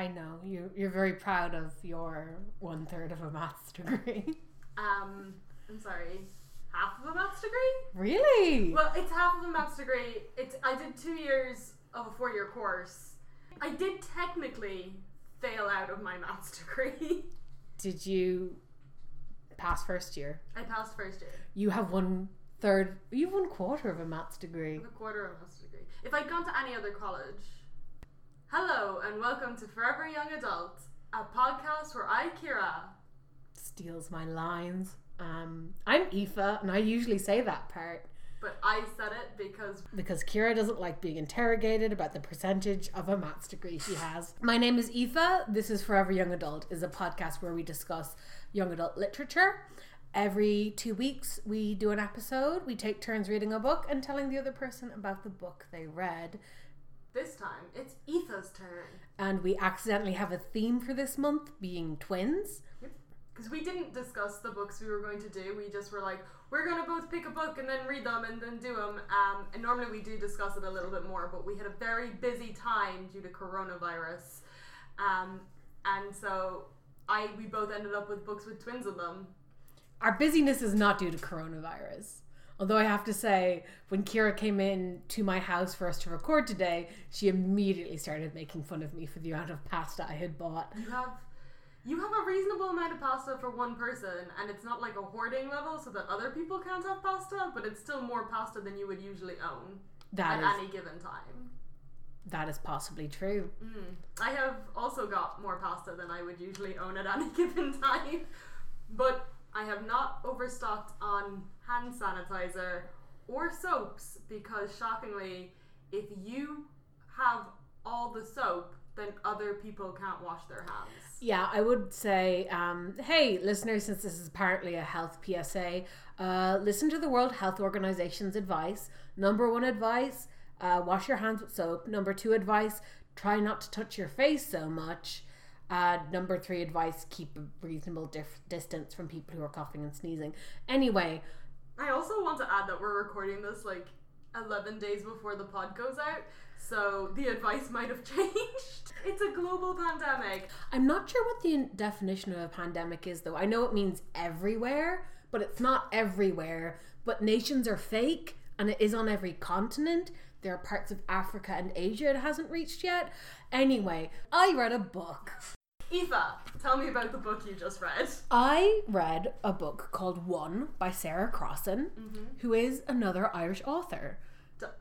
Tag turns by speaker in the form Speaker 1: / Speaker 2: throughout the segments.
Speaker 1: I
Speaker 2: know you. You're very proud of your one third of a maths degree.
Speaker 1: Um, I'm sorry, half of a maths degree.
Speaker 2: really?
Speaker 1: Well, it's half of a maths degree. It's I did two years of a four year course. I did technically fail out of my maths degree.
Speaker 2: Did you pass first year?
Speaker 1: I passed first year.
Speaker 2: You have one third. You have one quarter of a maths degree.
Speaker 1: A quarter of a maths degree. If I'd gone to any other college. Hello and welcome to Forever Young Adult, a podcast where I, Kira,
Speaker 2: Steals my lines. Um, I'm Aoife, and I usually say that part
Speaker 1: but I said it because
Speaker 2: because Kira doesn't like being interrogated about the percentage of a maths degree she has. My name is Aoife. This is Forever Young Adult, is a podcast where we discuss young adult literature. Every two weeks, we do an episode. We take turns reading a book and telling the other person about the book they read.
Speaker 1: This time it's Aoife's turn.
Speaker 2: And we accidentally have a theme for this month being twins.
Speaker 1: Because we didn't discuss the books we were going to do. We just were like, we're going to both pick a book and then read them and then do them. Um, and normally we do discuss it a little bit more, but we had a very busy time due to coronavirus. Um, and so I we both ended up with books with twins in them.
Speaker 2: Our busyness is not due to coronavirus. Although I have to say, when Kira came in to my house for us to record today, she immediately started making fun of me for the amount of pasta I had bought.
Speaker 1: You have you have a reasonable amount of pasta for one person, and it's not like a hoarding level so that other people can't have pasta, but it's still more pasta than you would usually own
Speaker 2: That
Speaker 1: at
Speaker 2: is
Speaker 1: any given time.
Speaker 2: that is possibly true.
Speaker 1: Mm. I have also got more pasta than I would usually own at any given time, but I have not overstocked on hand sanitizer or soaps because shockingly, if you have all the soap, then other people can't wash their hands.
Speaker 2: Yeah, I would say, um, hey, listeners, since this is apparently a health PSA, uh, listen to the World Health Organization's advice. Number one advice uh, wash your hands with soap. Number two advice try not to touch your face so much. Uh, number three advice keep a reasonable dif- distance from people who are coughing and sneezing. Anyway,
Speaker 1: I also want to add that we're recording this like 11 days before the pod goes out, so the advice might have changed. It's a global pandemic.
Speaker 2: I'm not sure what the definition of a pandemic is, though. I know it means everywhere, but it's not everywhere. But nations are fake, and it is on every continent. There are parts of Africa and Asia it hasn't reached yet. Anyway, I read a book.
Speaker 1: Aoife, tell me about the book you just read.
Speaker 2: I read a book called One by Sarah Crossan, mm-hmm. who is another Irish author.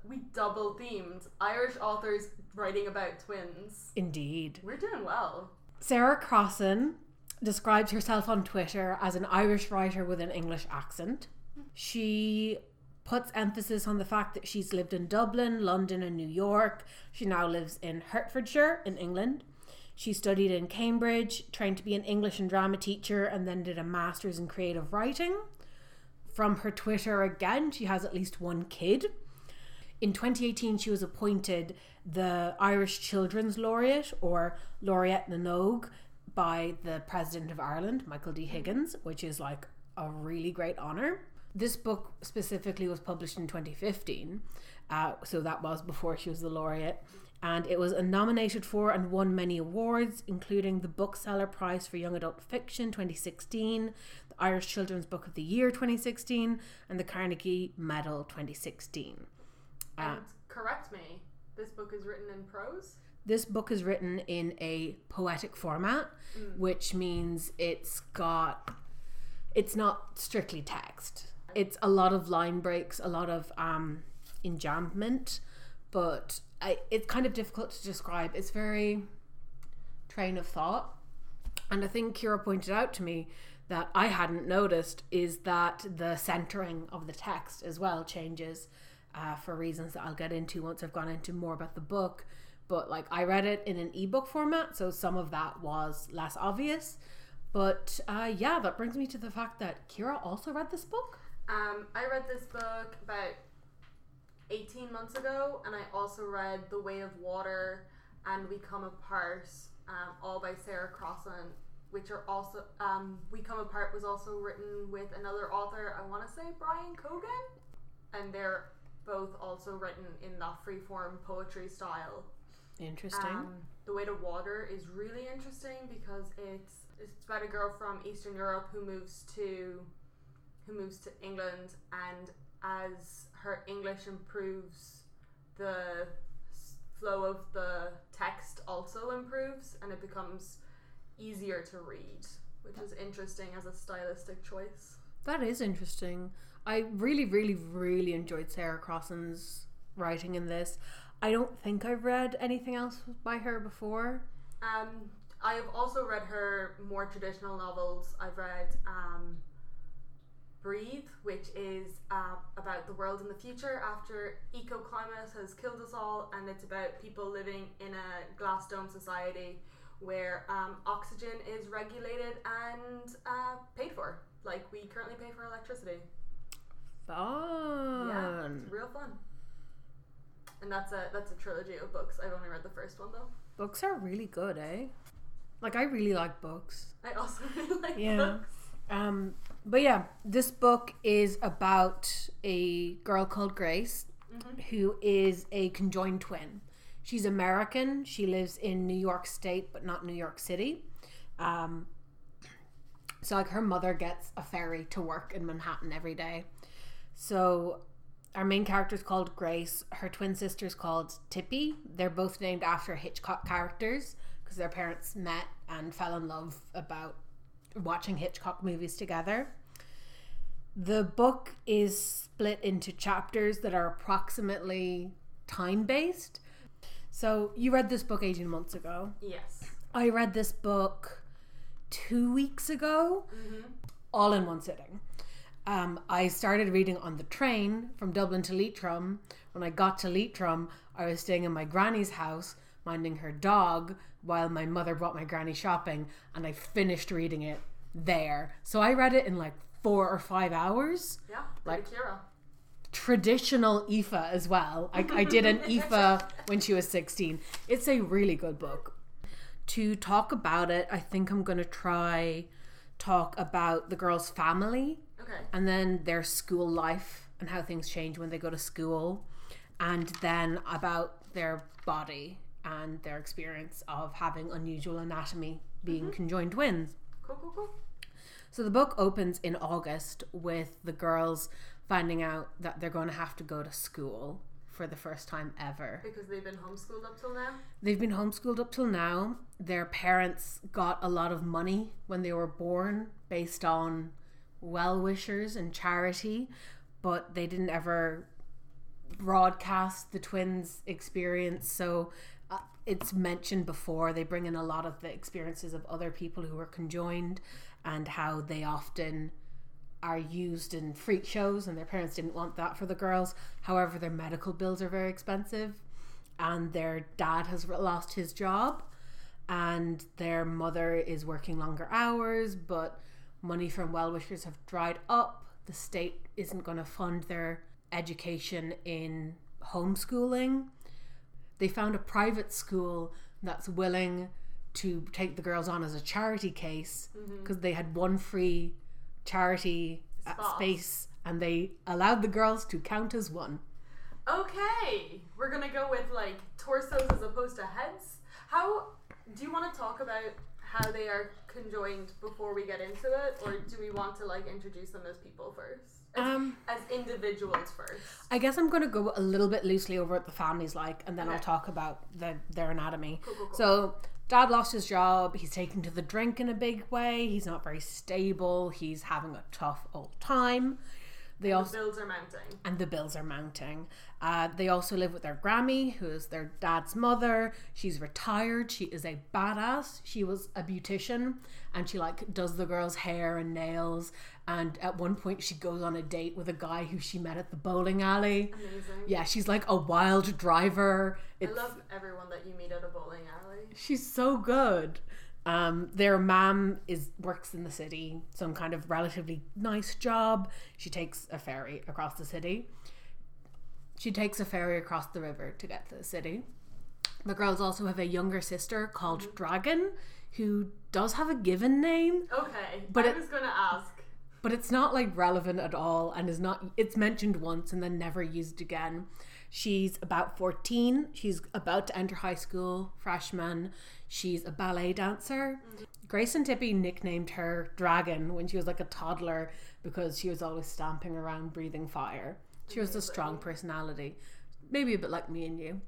Speaker 1: We double themed Irish authors writing about twins.
Speaker 2: Indeed.
Speaker 1: We're doing well.
Speaker 2: Sarah Crossan describes herself on Twitter as an Irish writer with an English accent. Mm-hmm. She puts emphasis on the fact that she's lived in Dublin, London, and New York. She now lives in Hertfordshire in England. She studied in Cambridge, trying to be an English and drama teacher, and then did a master's in creative writing. From her Twitter again, she has at least one kid. In 2018, she was appointed the Irish Children's Laureate or Laureate na Nóg by the President of Ireland, Michael D. Higgins, which is like a really great honor. This book specifically was published in 2015, uh, so that was before she was the laureate. And it was nominated for and won many awards, including the Bookseller Prize for Young Adult Fiction 2016, the Irish Children's Book of the Year 2016, and the Carnegie Medal 2016. Uh,
Speaker 1: And correct me, this book is written in prose?
Speaker 2: this book is written in a poetic format, which means it's got it's not strictly text. It's a lot of line breaks, a lot of um enjambment, but I, it's kind of difficult to describe. It's very train of thought. And I think Kira pointed out to me that I hadn't noticed is that the centering of the text as well changes uh, for reasons that I'll get into once I've gone into more about the book. But like I read it in an ebook format, so some of that was less obvious. But uh, yeah, that brings me to the fact that Kira also read this book.
Speaker 1: Um, I read this book about 18 months ago, and I also read The Weight of Water and We Come Apart, um, all by Sarah Crossan, which are also, um, We Come Apart was also written with another author, I want to say Brian Conaghan, and they're both also written in that freeform poetry style.
Speaker 2: Interesting.
Speaker 1: Um, the Weight of Water is really interesting because it's it's about a girl from Eastern Europe who moves to who moves to England, and as her English improves, the flow of the text also improves, and it becomes easier to read, which is interesting as a stylistic choice.
Speaker 2: that is interesting. I really, really, really enjoyed Sarah Crossan's writing in this. I don't think I've read anything else by her before.
Speaker 1: Um, I have also read her more traditional novels. I've read um, Breathe, which is uh, about the world in the future after eco-climate has killed us all, and it's about people living in a glass dome society where um, oxygen is regulated and uh, paid for, like we currently pay for electricity. Yeah,
Speaker 2: Fun.
Speaker 1: it's real fun. And that's a that's a trilogy of books. I've only read the first one though.
Speaker 2: Books are really good, eh? Like I really like books.
Speaker 1: I also really like
Speaker 2: Yeah.
Speaker 1: books.
Speaker 2: Um, but yeah, this book is about a girl called Grace
Speaker 1: Mhm.
Speaker 2: who is a conjoined twin. She's American. She lives in New York State, but not New York City. Um, so like her mother gets a ferry to work in Manhattan every day. So our main character is called Grace. Her twin sister is called Tippy. They're both named after Hitchcock characters because their parents met and fell in love about watching Hitchcock movies together. The book is split into chapters that are approximately time based. So you read this book 18 months ago.
Speaker 1: Yes.
Speaker 2: I read this book two weeks ago,
Speaker 1: Mm-hmm.
Speaker 2: all in one sitting. Um, I started reading on the train from Dublin to Leitrim. When I got to Leitrim, I was staying in my granny's house, minding her dog, while my mother brought my granny shopping, and I finished reading it there. So I read it in like four or five hours.
Speaker 1: Yeah. Like
Speaker 2: Like-
Speaker 1: Kira.
Speaker 2: Traditional Aoife as well. I, I did an Aoife when she was 16. It's a really good book. To talk about it, I think I'm going to try talk about the girl's family
Speaker 1: Okay.
Speaker 2: and then their school life and how things change when they go to school, and then about their body and their experience of having unusual anatomy being mm-hmm. conjoined twins.
Speaker 1: Cool, cool, cool.
Speaker 2: So the book opens in August with the girls finding out that they're going to have to go to school for the first time ever.
Speaker 1: Because they've been homeschooled up till now.
Speaker 2: They've been homeschooled up till now. Their parents got a lot of money when they were born based on well wishers and charity, but they didn't ever broadcast the twins' experience. So uh, it's mentioned before. They bring in a lot of the experiences of other people who are conjoined and how they often are used in freak shows, and their parents didn't want that for the girls. However, their medical bills are very expensive and their dad has lost his job and their mother is working longer hours but money from well wishers have dried up the state isn't going to fund their education in homeschooling they found a private school that's willing to take the girls on as a charity case because they had one free charity uh, space and they allowed the girls to count as one
Speaker 1: Okay. We're gonna go with like torsos as opposed to heads. How do you want to talk about how they are conjoined before we get into it, or do we want to like introduce them as people first? As,
Speaker 2: um
Speaker 1: as individuals first.
Speaker 2: I guess I'm going to go a little bit loosely over what the family's like, and then I'll talk about the, their anatomy.
Speaker 1: Cool, cool, cool.
Speaker 2: So, dad lost his job. He's taken to the drink in a big way. He's not very stable. He's having a tough old time. They
Speaker 1: the
Speaker 2: also
Speaker 1: bills are mounting.
Speaker 2: and the bills are mounting. Uh, they also live with their Grammy, who is their dad's mother. She's retired. She is a badass. She was a beautician, and she like does the girls' hair and nails. And at one point, she goes on a date with a guy who she met at the bowling alley.
Speaker 1: Amazing.
Speaker 2: Yeah, she's like a wild driver.
Speaker 1: I love everyone that you meet at a bowling alley.
Speaker 2: she's so good. Um, their mom is works in the city, some kind of relatively nice job. She takes a ferry across the city. She takes a ferry across the river to get to the city. The girls also have a younger sister called Dragon, who does have a given name,
Speaker 1: Okay,
Speaker 2: But
Speaker 1: I
Speaker 2: it-
Speaker 1: was gonna ask.
Speaker 2: but it's not like relevant at all and is not it's mentioned once and then never used again She's about 14. She's about to enter high school, freshman. She's a ballet dancer. Grace and Tippy nicknamed her Dragon when she was like a toddler because she was always stamping around breathing fire. She was a strong personality. Maybe a bit like me and you.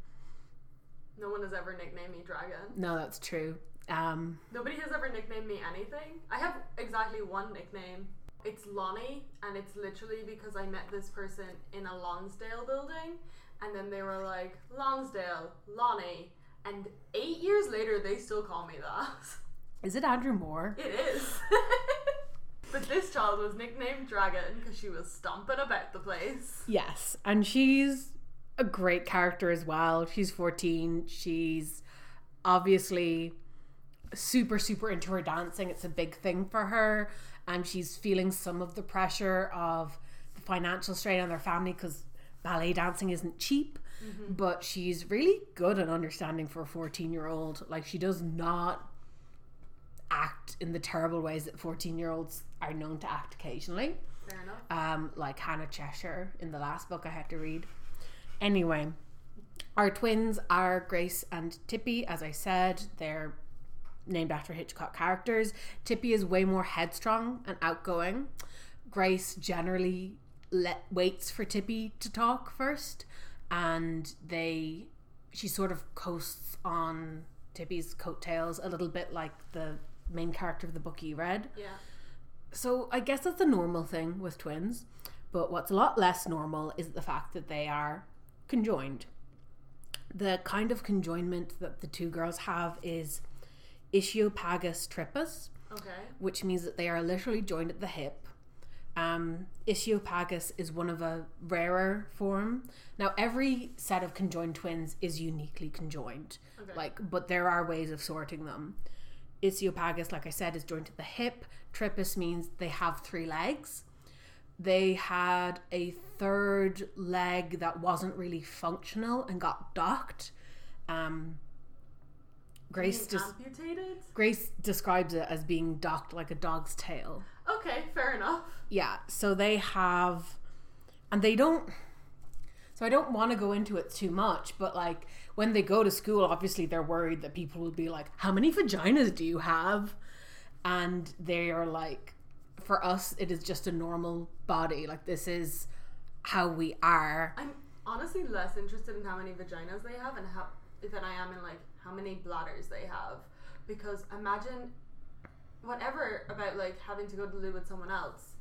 Speaker 1: No one has ever nicknamed me Dragon.
Speaker 2: No, that's true. Um,
Speaker 1: Nobody has ever nicknamed me anything. I have exactly one nickname. It's Lonnie, and it's literally because I met this person in a Lonsdale building, and then they were like, Lonsdale, Lonnie. And eight years later, they still call me that.
Speaker 2: is it Andrew Moore?
Speaker 1: It is. but this child was nicknamed Dragon because she was stomping about the place.
Speaker 2: Yes, and she's a great character as well. She's 14. She's obviously super, super into her dancing. It's a big thing for her. And she's feeling some of the pressure of the financial strain on their family because ballet dancing isn't cheap. But she's really good at understanding for a 14 year old. Like, she does not act in the terrible ways that 14 year olds are known to act occasionally
Speaker 1: Fair enough.
Speaker 2: um, like Hannah Cheshire in the last book I had to read. Anyway, our twins are Grace and Tippy. As I said, they're named after Hitchcock characters. Tippy is way more headstrong and outgoing. Grace generally let waits for Tippy to talk first, and they she sort of coasts on Tippy's coattails a little bit like the main character of the book you read.
Speaker 1: Yeah.
Speaker 2: So I guess that's a normal thing with twins. But what's a lot less normal is the fact that they are conjoined. The kind of conjoinment that the two girls have is ischiopagus tripus,
Speaker 1: Okay.
Speaker 2: which means that they are literally joined at the hip. Um, ischiopagus is one of a rarer form. Now, every set of conjoined twins is uniquely conjoined,
Speaker 1: Okay.
Speaker 2: like, but there are ways of sorting them. Ischiopagus, like I said, is joined at the hip. Tripus means they have three legs. They had a third leg that wasn't really functional and got docked. Um, Grace
Speaker 1: amputated?
Speaker 2: Grace describes it as being docked like a dog's tail.
Speaker 1: Okay, fair enough.
Speaker 2: Yeah, so they have, and they don't. So I don't want to go into it too much, but like when they go to school, obviously they're worried that people will be like, "How many vaginas do you have?" And they are like, "For us, it is just a normal body. Like this is how we are."
Speaker 1: I'm honestly less interested in how many vaginas they have and how than I am in like how many bladders they have. Because imagine whatever about like having to go to the loo with someone else,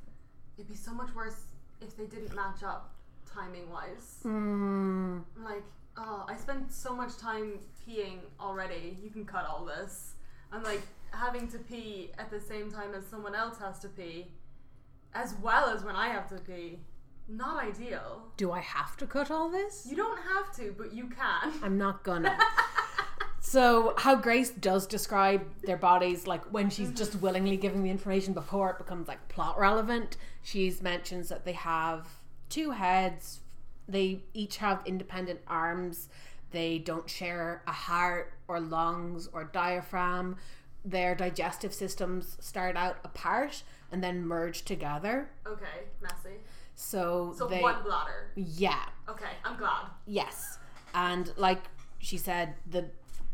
Speaker 1: it'd be so much worse if they didn't match up timing wise.
Speaker 2: Mm,
Speaker 1: like, oh, I spent so much time peeing already. You can cut all this. I'm like having to pee at the same time as someone else has to pee, as well as when I have to pee. Not ideal.
Speaker 2: do I have to cut all this?
Speaker 1: You don't have to, but you can.
Speaker 2: I'm not gonna. So, how Grace does describe their bodies, like when she's just willingly giving the information before it becomes like plot relevant, she's mentions that they have two heads, they each have independent arms, they don't share a heart or lungs or diaphragm. Their digestive systems start out apart and then merge together.
Speaker 1: Okay, messy.
Speaker 2: So,
Speaker 1: So
Speaker 2: they,
Speaker 1: one bladder.
Speaker 2: yeah,
Speaker 1: Okay, I'm glad.
Speaker 2: Yes. And like she said, the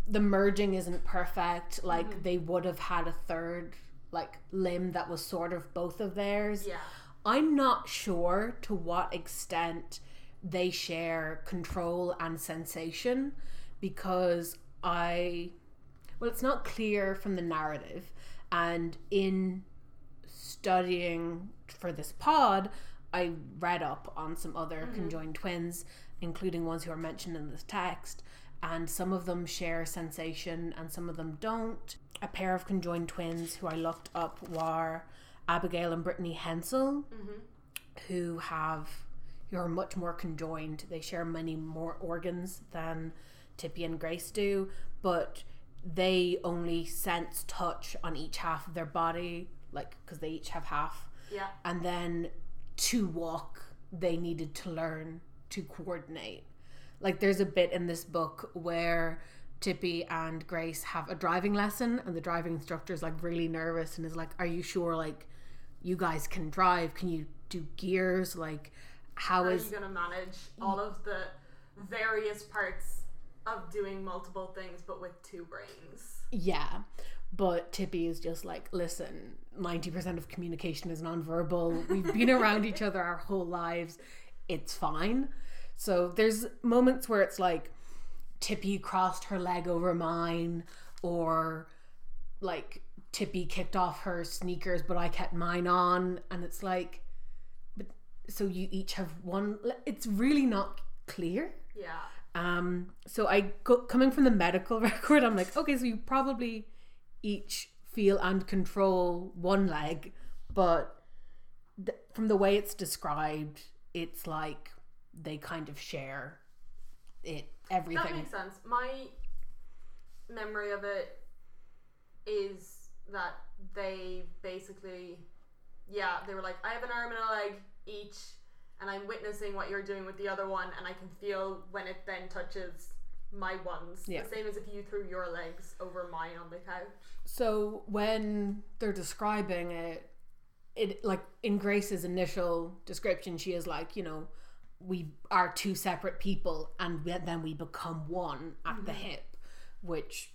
Speaker 2: the merging isn't perfect. Like
Speaker 1: Mm-hmm.
Speaker 2: they would have had a third like limb that was sort of both of theirs.
Speaker 1: Yeah.
Speaker 2: I'm not sure to what extent they share control and sensation because I well it's not clear from the narrative and in studying for this pod I read up on some other conjoined twins including ones who are mentioned in this text and some of them share sensation and some of them don't a pair of conjoined twins who I looked up were Abigail and Brittany Hensel mm-hmm. who have who are much more conjoined. They share many more organs than Tippy and Grace do, but they only sense touch on each half of their body, like because they each have half.
Speaker 1: Yeah.
Speaker 2: And then to walk, they needed to learn to coordinate. Like there's a bit in this book where Tippy and Grace have a driving lesson, and the driving instructor is like really nervous and is like, "Are you sure? Like, you guys can drive? Can you do gears? Like, how
Speaker 1: How are you gonna manage all of the various parts of doing multiple things, but with two brains.
Speaker 2: Yeah. But Tippy is just like, listen, 90% of communication is nonverbal. We've been around each other our whole lives. It's fine. So there's moments where it's like, Tippy crossed her leg over mine, or like Tippy kicked off her sneakers, but I kept mine on. And it's like, but so you each have one. It's really not clear.
Speaker 1: Yeah.
Speaker 2: Um, so I go, coming from the medical record, I'm like, okay, so you probably each feel and control one leg, but th- from the way it's described, it's like they kind of share it everything.
Speaker 1: That makes sense. My memory of it is that they basically, yeah, they were like, I have an arm and a leg each, and I'm witnessing what you're doing with the other one, and I can feel when it then touches my ones.
Speaker 2: Yeah.
Speaker 1: The same as if you threw your legs over mine on the couch.
Speaker 2: So when they're describing it, it like in Grace's initial description, she is like, you know, we are two separate people, and we- then we become one at the mm-hmm. hip. Which,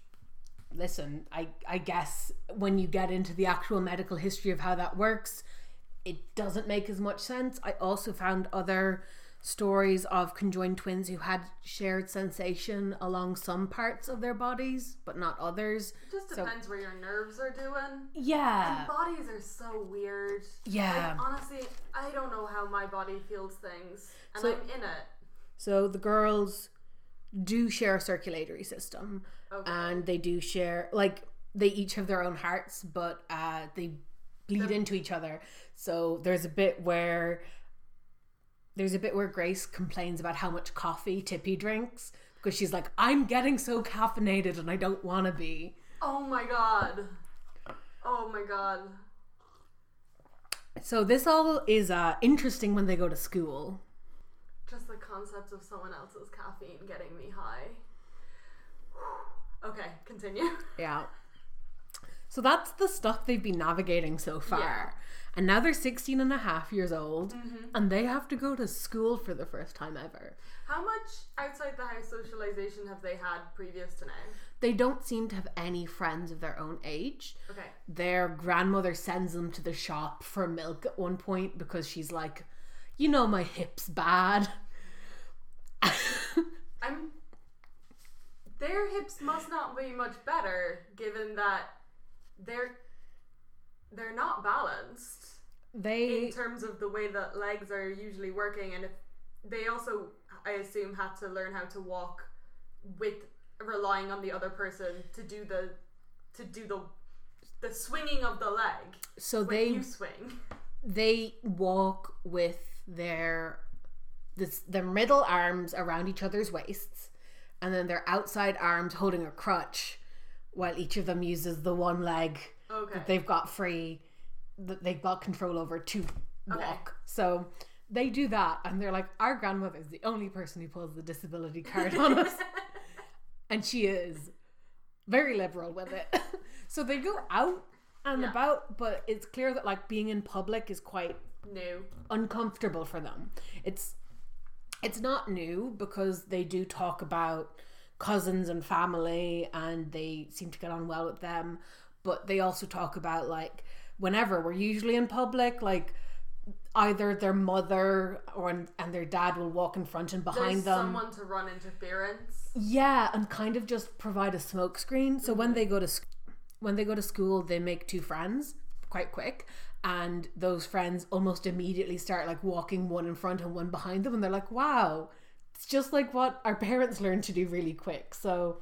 Speaker 2: listen, I I guess when you get into the actual medical history of how that works, it doesn't make as much sense. I also found other stories of conjoined twins who had shared sensation along some parts of their bodies, but not others.
Speaker 1: It just
Speaker 2: So-
Speaker 1: depends where your nerves are doing.
Speaker 2: Yeah.
Speaker 1: And bodies are so weird.
Speaker 2: Yeah.
Speaker 1: Like, honestly, I don't know how my body feels things, and
Speaker 2: So-
Speaker 1: I'm in it.
Speaker 2: So the girls do share a circulatory system,
Speaker 1: Okay.
Speaker 2: and they do share like they each have their own hearts, but uh, they bleed into each other. So there's a bit where there's a bit where Grace complains about how much coffee Tippy drinks because she's like, "I'm getting so caffeinated and I don't want to be."
Speaker 1: Oh my god. Oh my god.
Speaker 2: So this all is uh, interesting when they go to school.
Speaker 1: Just the concept of someone else's caffeine getting me high. Okay, continue.
Speaker 2: Yeah. So that's the stuff they've been navigating so far. And now they're 16 and a half years old mm-hmm. and they have to go to school for the first time ever.
Speaker 1: How much outside the house socialization have they had previous to now?
Speaker 2: They don't seem to have any friends of their own age.
Speaker 1: Okay.
Speaker 2: Their grandmother sends them to the shop for milk at one point because she's like, you know, my hip's bad.
Speaker 1: I'm. Their hips must not be much better, given that they're they're not balanced
Speaker 2: they
Speaker 1: in terms of the way that legs are usually working, and if they also, I assume, had to learn how to walk with relying on the other person to do the to do the the swinging of the leg
Speaker 2: so they
Speaker 1: you swing.
Speaker 2: they walk with their this their middle arms around each other's waists and then their outside arms holding a crutch while each of them uses the one leg
Speaker 1: Okay.
Speaker 2: that they've got free that they've got control over to walk so they do that and they're like our grandmother is the only person who pulls the disability card on us and she is very liberal with it so they go out and
Speaker 1: Yeah.
Speaker 2: about but it's clear that like being in public is quite
Speaker 1: no.
Speaker 2: uncomfortable for them. It's it's not new because they do talk about cousins and family and they seem to get on well with them, but they also talk about like whenever we're usually in public like either their mother or and their dad will walk in front and behind
Speaker 1: There's
Speaker 2: them.
Speaker 1: someone to run interference.
Speaker 2: Yeah, and kind of just provide a smoke screen. So when mm-hmm. they go to sc- when they go to school, they make two friends quite quick, and those friends almost immediately start like walking one in front and one behind them, and they're like, "Wow, it's just like what our parents learned to do really quick." So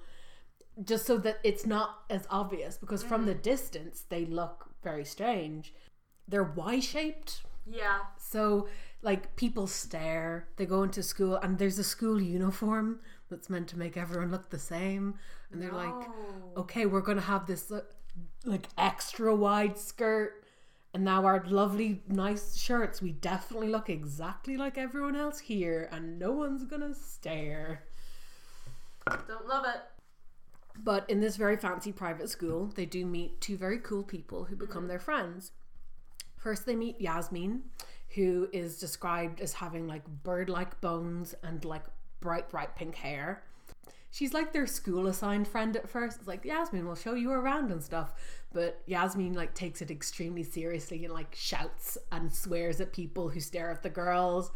Speaker 2: just so that it's not as obvious, because from the distance they look very strange. They're Y shaped.
Speaker 1: Yeah.
Speaker 2: So, like, people stare. They go into school, and there's a school uniform that's meant to make everyone look the same. And they're like,
Speaker 1: Oh.
Speaker 2: okay, we're going to have this, uh, like, extra wide skirt. And now our lovely, nice shirts, we definitely look exactly like everyone else here, and no one's going to stare.
Speaker 1: Don't love it.
Speaker 2: But in this very fancy private school, they do meet two very cool people who become mm-hmm. their friends. First, they meet Yasmin, who is described as having like bird like bones and like bright, bright pink hair. She's like their school assigned friend at first. It's like Yasmin will show you around and stuff, but Yasmin like takes it extremely seriously and like shouts and swears at people who stare at the girls.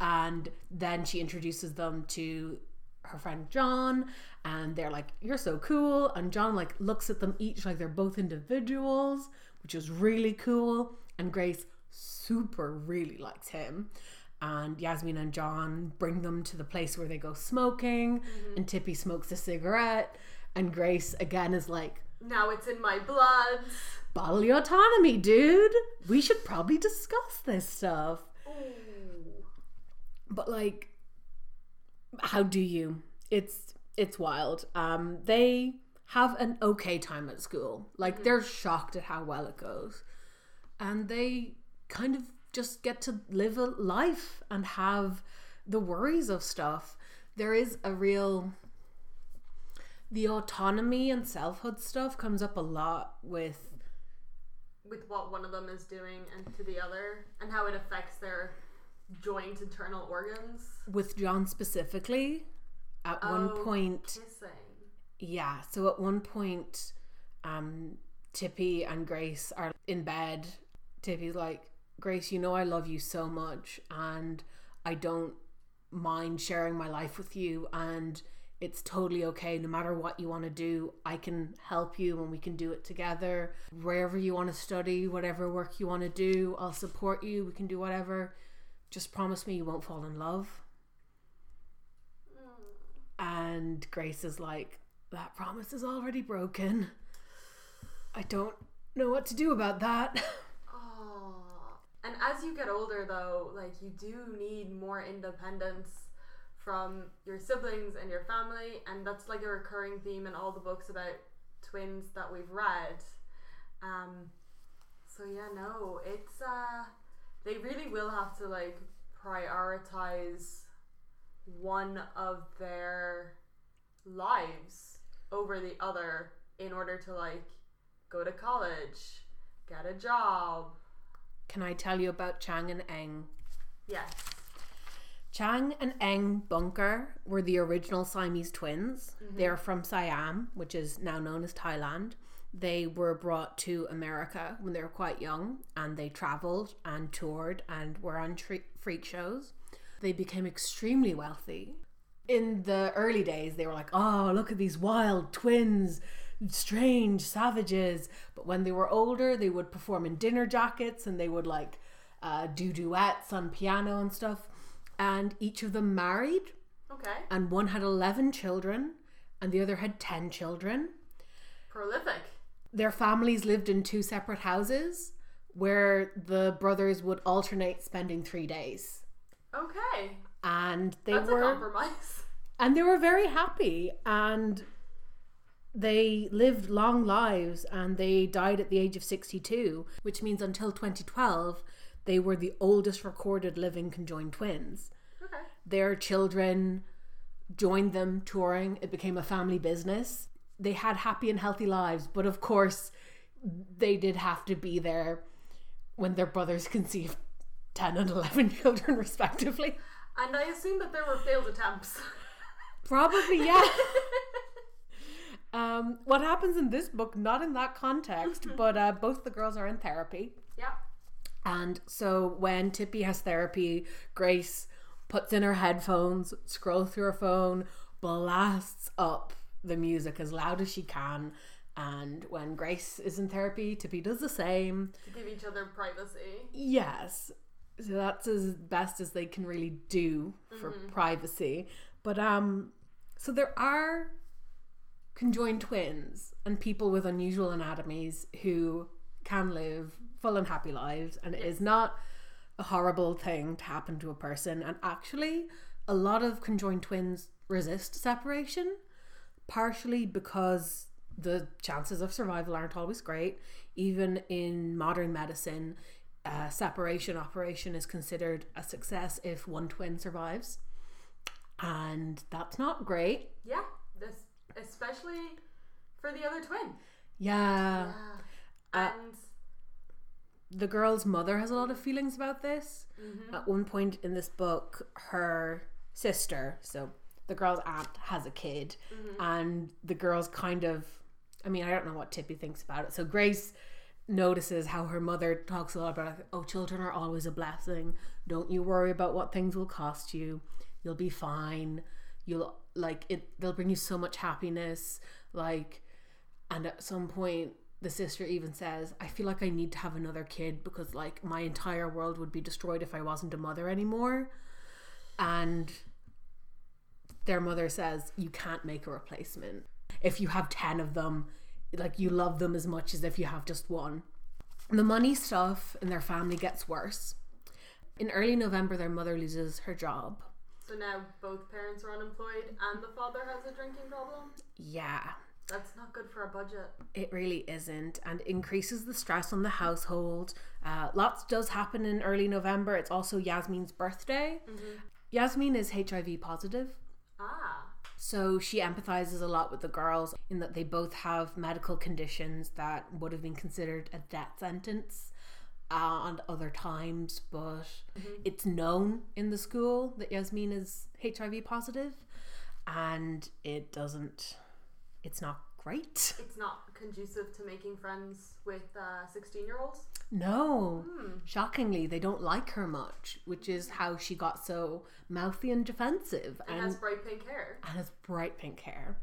Speaker 2: And then she introduces them to her friend John, and they're like, "You're so cool." And John like looks at them each like they're both individuals, which is really cool. And Grace super really likes him and Yasmin and John bring them to the place where they go smoking, mm-hmm. and Tippy smokes a cigarette, and Grace again is like,
Speaker 1: Now it's in my blood.
Speaker 2: bodily autonomy, dude. We should probably discuss this stuff.
Speaker 1: Ooh.
Speaker 2: But like, how do you? It's it's wild. Um, they have an okay time at school. Like they're shocked at how well it goes, and they kind of just get to live a life and have the worries of stuff. There is a real the autonomy and selfhood stuff comes up a lot with
Speaker 1: With what one of them is doing and to the other, and how it affects their joint internal organs.
Speaker 2: with John specifically. At one
Speaker 1: Oh,
Speaker 2: point,
Speaker 1: Kissing.
Speaker 2: Yeah, so at one point, um, Tippy and Grace are in bed. Tippy's like, Grace, you know I love you so much, and I don't mind sharing my life with you, and it's totally okay. No matter what you want to do, I can help you, and we can do it together. Wherever you want to study, whatever work you want to do, I'll support you. We can do whatever. Just promise me you won't fall in love. And Grace is like, that promise is already broken. I don't know what to do about that.
Speaker 1: And as you get older, though, like you do need more independence from your siblings and your family, and that's like a recurring theme in all the books about twins that we've read. Um, so yeah, no, it's uh, they really will have to like prioritize one of their lives over the other in order to like go to college, get a job.
Speaker 2: Can I tell you about Chang and Eng?
Speaker 1: Yes.
Speaker 2: Chang and Eng Bunker were the original Siamese twins. Mm-hmm. They're from Siam, which is now known as Thailand. They were brought to America when they were quite young and they traveled and toured and were on tre- freak shows. They became extremely wealthy. In the early days, they were like, oh, look at these wild twins, strange savages. But when they were older, they would perform in dinner jackets and they would like uh, do duets on piano and stuff. And each of them married,
Speaker 1: Okay.
Speaker 2: and one had 11 children, and the other had 10 children.
Speaker 1: Prolific.
Speaker 2: Their families lived in two separate houses where the brothers would alternate spending three days.
Speaker 1: Okay.
Speaker 2: And they
Speaker 1: That's a
Speaker 2: were
Speaker 1: compromise.
Speaker 2: and they were very happy and they lived long lives and they died at the age of 62 which means until 2012 they were the oldest recorded living conjoined twins
Speaker 1: Okay.
Speaker 2: their children joined them touring it became a family business they had happy and healthy lives but of course they did have to be there when their brothers conceived 10 and 11 children respectively
Speaker 1: And I assume that there were failed attempts.
Speaker 2: Probably, yeah. um, what happens in this book, not in that context, but uh, both the girls are in therapy.
Speaker 1: yeah.
Speaker 2: And so when Tippy has therapy, Grace puts in her headphones, scrolls through her phone, blasts up the music as loud as she can. And when Grace is in therapy, Tippy does the same.
Speaker 1: To give each other privacy.
Speaker 2: Yes. So that's as best as they can really do for privacy. But um so there are conjoined twins and people with unusual anatomies who can live full and happy lives and it is not a horrible thing to happen to a person and actually a lot of conjoined twins resist separation partially because the chances of survival aren't always great. Even in modern medicine, uh, separation operation is considered a success if one twin survives, and that's not great.
Speaker 1: Yeah. This especially for the other twin.
Speaker 2: Yeah,
Speaker 1: Yeah.
Speaker 2: Uh,
Speaker 1: and
Speaker 2: the girl's mother has a lot of feelings about this. At one point in this book, her sister, so the girl's aunt has a kid, and the girl's kind of. I mean, I don't know what Tippy thinks about it. So Grace notices how her mother talks a lot about, oh, children are always a blessing. Don't you worry about what things will cost you. You'll be fine. You'll like it. They'll bring you so much happiness. Like, and at some point, the sister even says, I feel like I need to have another kid because, like, my entire world would be destroyed if I wasn't a mother anymore. And their mother says, You can't make a replacement. If you have 10 of them, like, you love them as much as if you have just one. The money stuff in their family gets worse. In early November, their mother loses her job.
Speaker 1: So now both parents are unemployed and the father has a drinking problem?
Speaker 2: Yeah,
Speaker 1: That's not good for a budget.
Speaker 2: It really isn't, and increases the stress on the household. Uh, lots does happen in early November. It's also Yasmin's birthday. Yasmin is HIV positive,
Speaker 1: Ah.
Speaker 2: So she empathizes a lot with the girls in that they both have medical conditions that would have been considered a death sentence uh, and other times, but it's known in the school that Yasmin is HIV positive, and it doesn't. It's not great.
Speaker 1: It's not conducive to making friends with 16 year olds.
Speaker 2: No. Shockingly, they don't like her much, which is how she got so mouthy and defensive
Speaker 1: And
Speaker 2: and,
Speaker 1: has bright pink hair.
Speaker 2: and has bright pink hair.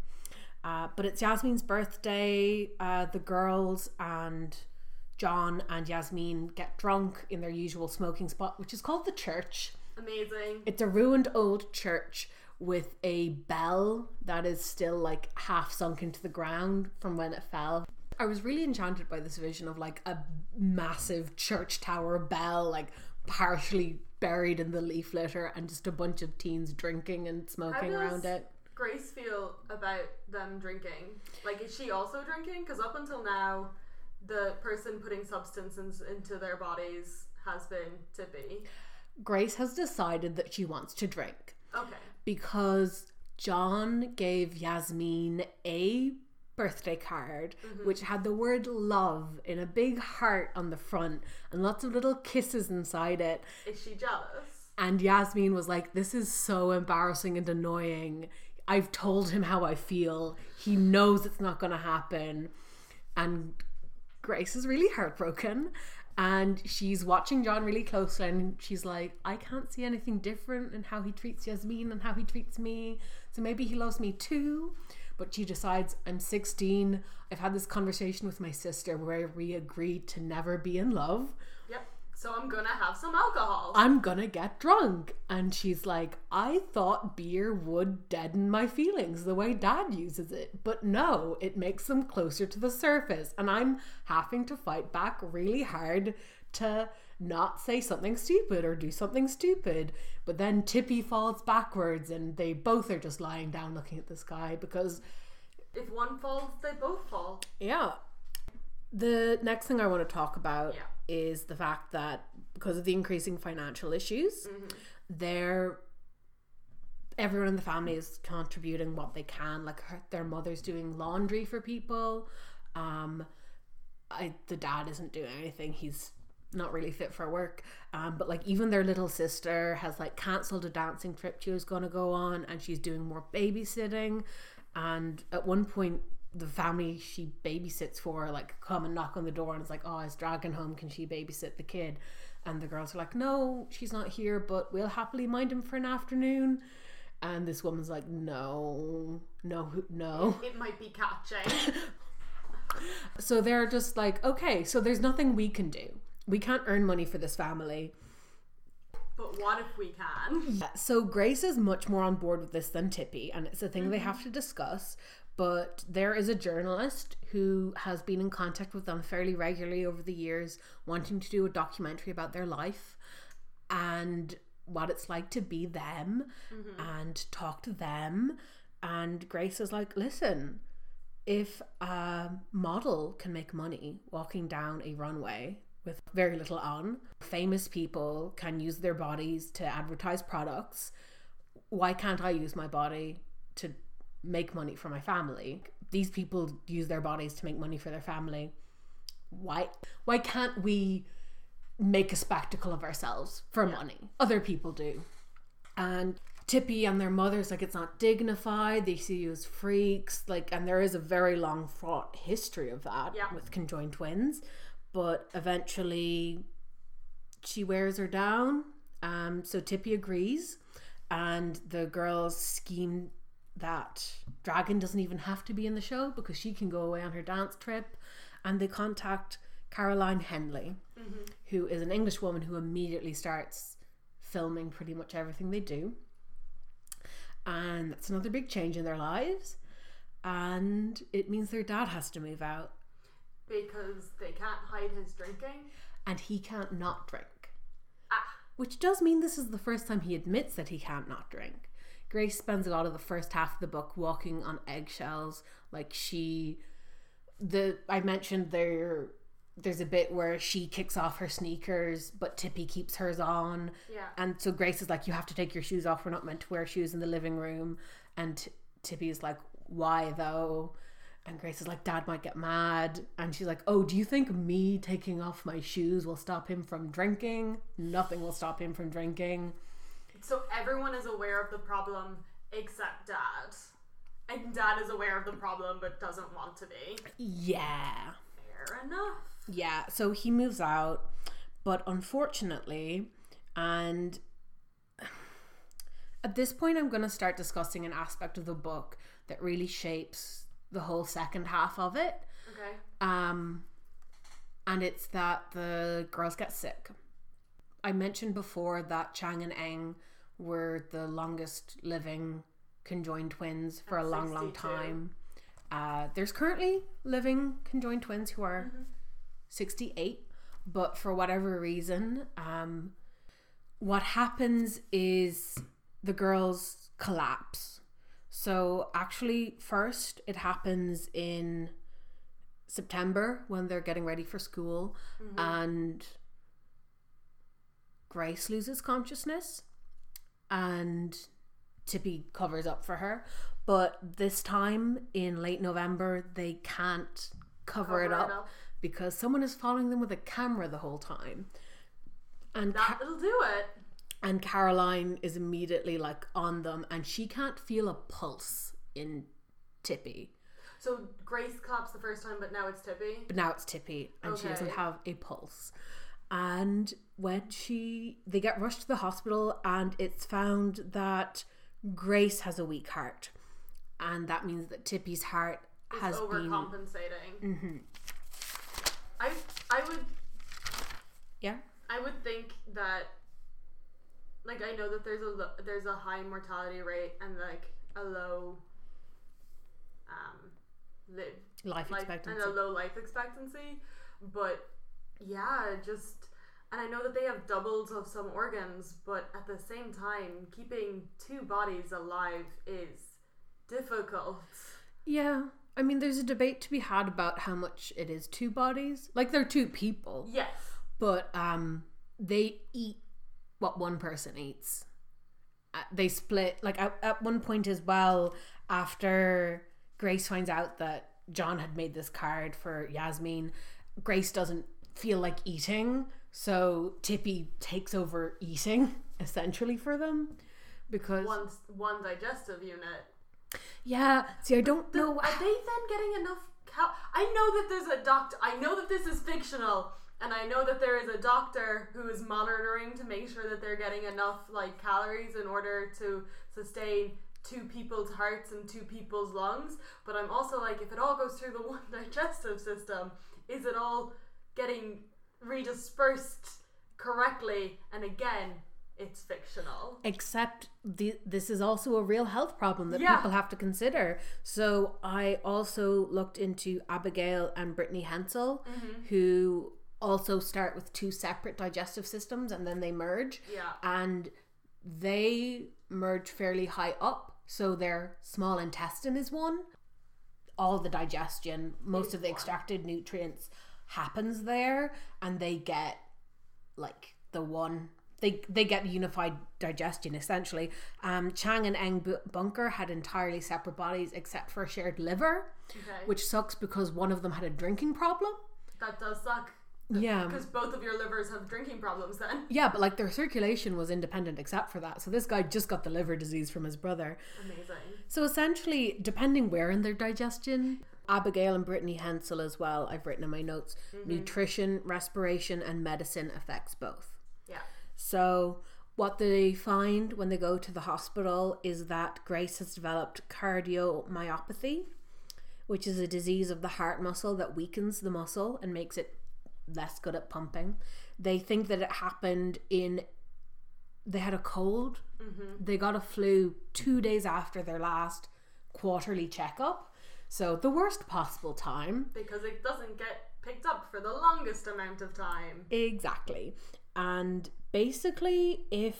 Speaker 2: Uh, but it's Yasmin's birthday. Uh, the girls and John and Yasmin get drunk in their usual smoking spot, which is called the church.
Speaker 1: Amazing.
Speaker 2: It's a ruined old church with a bell that is still like half sunk into the ground from when it fell. I was really enchanted by this vision of like a massive church tower bell, like partially buried in the leaf litter, and just a bunch of teens drinking and smoking around it.
Speaker 1: Grace feel about them drinking? Like, is she also drinking? Because up until now, the person putting substances into their bodies has been Tippy.
Speaker 2: Grace has decided that she wants to drink.
Speaker 1: Okay.
Speaker 2: because John gave Yasmin a birthday card mm-hmm. which had the word love in a big heart on the front and lots of little kisses inside it.
Speaker 1: Is she jealous?
Speaker 2: And Yasmin was like, This is so embarrassing and annoying. I've told him how I feel. He knows it's not going to happen. And Grace is really heartbroken. And she's watching John really closely and she's like, I can't see anything different in how he treats Yasmin and how he treats me. So maybe he loves me too. But she decides, I'm 16. I've had this conversation with my sister where we agreed to never be in love.
Speaker 1: So I'm gonna have some alcohol.
Speaker 2: I'm gonna get drunk. And she's like, I thought beer would deaden my feelings the way dad uses it. But no, it makes them closer to the surface. And I'm having to fight back really hard to not say something stupid or do something stupid. But then Tippy falls backwards and they both are just lying down looking at the sky because,
Speaker 1: if one falls, they both fall.
Speaker 2: yeah. The next thing I want to talk about
Speaker 1: Yeah.
Speaker 2: Is the fact that because of the increasing financial issues, they're everyone in the family is contributing what they can. Like her, their mother's doing laundry for people. Um, I the dad isn't doing anything. He's not really fit for work. Um, but like even their little sister has like cancelled a dancing trip she was going to go on, and she's doing more babysitting. And at one point, the family she babysits for like come and knock on the door, and it's like, oh, is Dragon home? Can she babysit the kid? And the girls are like, no, she's not here, but we'll happily mind him for an afternoon. And this woman's like, no, no, no.
Speaker 1: It might be catching.
Speaker 2: So they're just like, okay, so there's nothing we can do. We can't earn money for this family.
Speaker 1: but what if we can?
Speaker 2: Yeah, so Grace is much more on board with this than Tippy, and it's a thing they mm-hmm. have to discuss. But there is a journalist who has been in contact with them fairly regularly over the years, wanting to do a documentary about their life and what it's like to be them mm-hmm. and talk to them. And Grace is like, listen, if a model can make money walking down a runway with very little on, famous people can use their bodies to advertise products. Why can't I use my body to make money for my family? These people use their bodies to make money for their family. Why why can't we make a spectacle of ourselves for money? Other people do. And Tippy and their mother's like it's not dignified. They see you as freaks, like, and there is a very long fraught history of that
Speaker 1: Yeah.
Speaker 2: with conjoined twins. But eventually, she wears her down. Um, so Tippy agrees, and the girls scheme that Dragon doesn't even have to be in the show because she can go away on her dance trip, and they contact Caroline Henley, who is an English woman who immediately starts filming pretty much everything they do. And that's another big change in their lives. And it means their dad has to move out.
Speaker 1: Because they can't hide his drinking.
Speaker 2: And he can't not drink.
Speaker 1: Ah.
Speaker 2: Which does mean this is the first time he admits that he can't not drink. Grace spends a lot of the first half of the book walking on eggshells. Like she the I mentioned there there's a bit where she kicks off her sneakers, but Tippy keeps hers on.
Speaker 1: Yeah.
Speaker 2: And so Grace is like, You have to take your shoes off. We're not meant to wear shoes in the living room. And T- Tippy is like, Why though? And Grace is like, Dad might get mad. And she's like, Oh, do you think me taking off my shoes will stop him from drinking? Nothing will stop him from drinking.
Speaker 1: So everyone is aware of the problem except dad. And dad is aware of the problem but doesn't want to be.
Speaker 2: Yeah.
Speaker 1: Fair enough.
Speaker 2: Yeah. So he moves out. But unfortunately, and at this point, I'm going to start discussing an aspect of the book that really shapes the whole second half of it.
Speaker 1: Okay.
Speaker 2: Um, and it's that the girls get sick. I mentioned before that Chang and Eng were the longest living conjoined twins for
Speaker 1: At
Speaker 2: a long, long time. Uh, there's currently living conjoined twins who are
Speaker 1: Mm-hmm.
Speaker 2: 68, but for whatever reason, um, what happens is the girls collapse. So actually, first it happens in September when they're getting ready for school, and Grace loses consciousness, and Tippy covers up for her. But this time in late November, they can't cover, it, up because someone is following them with a camera the whole time. And
Speaker 1: That'll do it.
Speaker 2: and Caroline is immediately like on them, and she can't feel a pulse in Tippy.
Speaker 1: So Grace collapsed the first time, but now it's Tippy.
Speaker 2: But now it's Tippy, and she doesn't have a pulse. And when she, they get rushed to the hospital, and it's found that Grace has a weak heart, and that means that Tippy's heart
Speaker 1: It's
Speaker 2: has been,
Speaker 1: overcompensating.
Speaker 2: Mhm.
Speaker 1: I I would
Speaker 2: yeah,
Speaker 1: I would think that like I know that there's a lo- there's a high mortality rate and like a low um live
Speaker 2: life
Speaker 1: life
Speaker 2: expectancy.
Speaker 1: and a low life expectancy, but yeah, just and I know that they have doubles of some organs, but at the same time, keeping two bodies alive is difficult.
Speaker 2: Yeah. I mean, there's a debate to be had about how much it is two bodies. Like, they're two people.
Speaker 1: Yes.
Speaker 2: but um they eat what one person eats Uh, they split like at, at one point as well after grace finds out that john had made this card for yasmin grace doesn't feel like eating so tippy takes over eating essentially for them because
Speaker 1: One one digestive unit.
Speaker 2: yeah see i don't
Speaker 1: The-
Speaker 2: know
Speaker 1: Are they then getting enough cal? I know that there's a doctor. I know that this is fictional, and I know that there is a doctor who is monitoring to make sure that they're getting enough like calories in order to sustain two people's hearts and two people's lungs. But I'm also like, if it all goes through the one digestive system, is it all getting redispersed correctly? And again, it's fictional.
Speaker 2: except the, this is also a real health problem that
Speaker 1: Yeah.
Speaker 2: people have to consider. So I also looked into Abigail and Brittany Hensel, mm-hmm. who also start with two separate digestive systems and then they merge.
Speaker 1: Yeah.
Speaker 2: And they merge fairly high up. So their small intestine is one. All the digestion, most
Speaker 1: Is
Speaker 2: of the
Speaker 1: one.
Speaker 2: extracted nutrients happens there and they get like the one they they get unified digestion essentially um chang and eng bunker had entirely separate bodies except for a shared liver
Speaker 1: Okay.
Speaker 2: which sucks because one of them had a drinking problem
Speaker 1: that does suck.
Speaker 2: Yeah.
Speaker 1: Because both of your livers have drinking problems then.
Speaker 2: Yeah, but like their circulation was independent except for that. So this guy just got the liver disease from his brother.
Speaker 1: Amazing.
Speaker 2: So essentially, depending where in their digestion, Abigail and Brittany Hensel as well, I've written in my notes, mm-hmm. nutrition, respiration, and medicine affects both.
Speaker 1: Yeah.
Speaker 2: So what they find when they go to the hospital is that Grace has developed cardiomyopathy, which is a disease of the heart muscle that weakens the muscle and makes it less good at pumping. They think that it happened in they had a cold. Mm-hmm. They got a flu 2 days after their last quarterly checkup. So the worst possible time.
Speaker 1: Because it doesn't get picked up for the longest amount of time.
Speaker 2: Exactly. And basically, if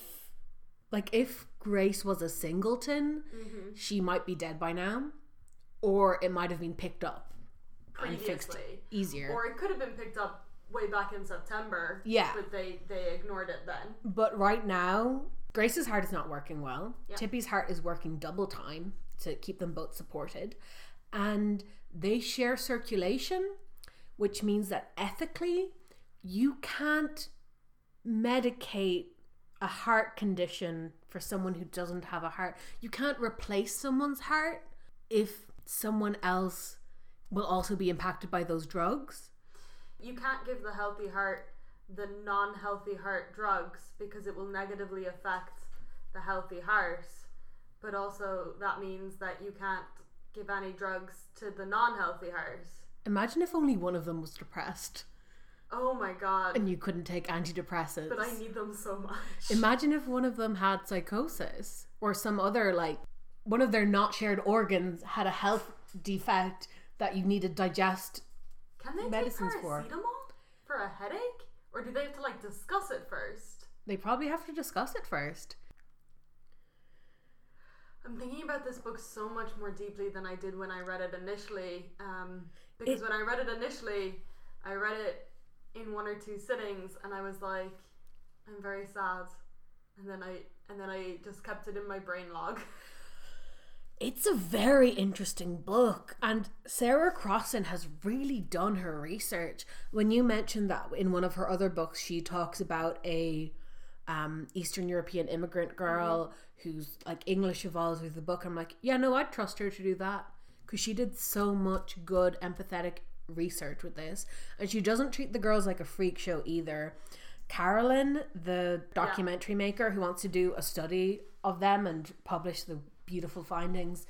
Speaker 2: like if Grace was a singleton, mm-hmm. she might be dead by now, or it might have been picked up and fixed
Speaker 1: Previously.
Speaker 2: easier.
Speaker 1: Or it could have been picked up way back in September.
Speaker 2: Yeah.
Speaker 1: But they, they ignored it then.
Speaker 2: but right now, Grace's heart is not working well. Tippy's heart is working double time to keep them both supported, and they share circulation, which means that ethically, you can't medicate a heart condition for someone who doesn't have a heart. You can't replace someone's heart if someone else will also be impacted by those drugs.
Speaker 1: You can't give the healthy heart the non healthy heart drugs because it will negatively affect the healthy heart. But also, that means that you can't give any drugs to the non healthy heart.
Speaker 2: Imagine if only one of them was depressed
Speaker 1: Oh my god.
Speaker 2: and you couldn't take antidepressants.
Speaker 1: But I need them so much.
Speaker 2: Imagine if one of them had psychosis or some other like one of their not shared organs had a health defect that you need to digest.
Speaker 1: Can they
Speaker 2: medicines
Speaker 1: take
Speaker 2: for.
Speaker 1: paracetamol for a headache? Or do they have to like discuss it first?
Speaker 2: They probably have to discuss it first.
Speaker 1: I'm thinking about this book so much more deeply than I did when I read it initially. Um, because
Speaker 2: It-
Speaker 1: when I read it initially, I read it in one or two sittings, and I was like, "I'm very sad," and then I and then I just kept it in my brain log.
Speaker 2: It's a very interesting book, and Sarah Crossan has really done her research. When you mentioned that in one of her other books, she talks about a um, Eastern European immigrant girl who's like English evolves with the book. I'm like, yeah, no, I'd trust her to do that because she did so much good, empathetic research with this, and she doesn't treat the girls like a freak show either. Carolyn, the documentary maker who wants to do a study of them and publish the beautiful findings,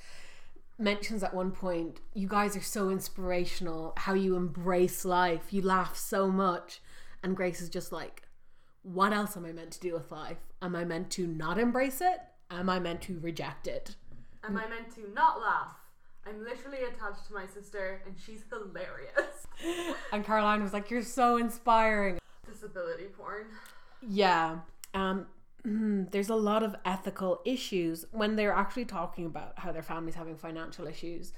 Speaker 2: mentions at one point, You guys are so inspirational, how you embrace life, you laugh so much. And Grace is just like, What else am I meant to do with life? Am I meant to not embrace it? Am I meant to reject it?
Speaker 1: Am I meant to not laugh? I'm literally attached to my sister, and she's hilarious.
Speaker 2: And Caroline was like, You're so inspiring.
Speaker 1: Disability porn.
Speaker 2: Yeah. Um, there's a lot of ethical issues when they're actually talking about how their family's having financial issues.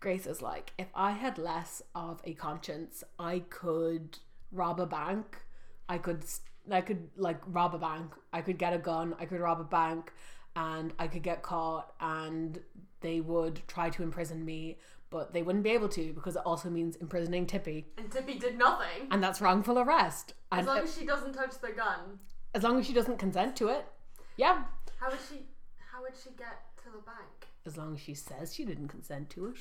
Speaker 2: Grace is like, if I had less of a conscience, I could rob a bank. I could, I could like rob a bank. I could get a gun. I could rob a bank, and I could get caught, and they would try to imprison me, but they wouldn't be able to because it also means imprisoning Tippy,
Speaker 1: And Tippy did nothing.
Speaker 2: and that's wrongful arrest.
Speaker 1: As
Speaker 2: And
Speaker 1: long
Speaker 2: uh,
Speaker 1: as she doesn't touch the gun.
Speaker 2: as long as she doesn't consent to it, yeah.
Speaker 1: How would she how would she get to the bank?
Speaker 2: As long as she says she didn't consent to it.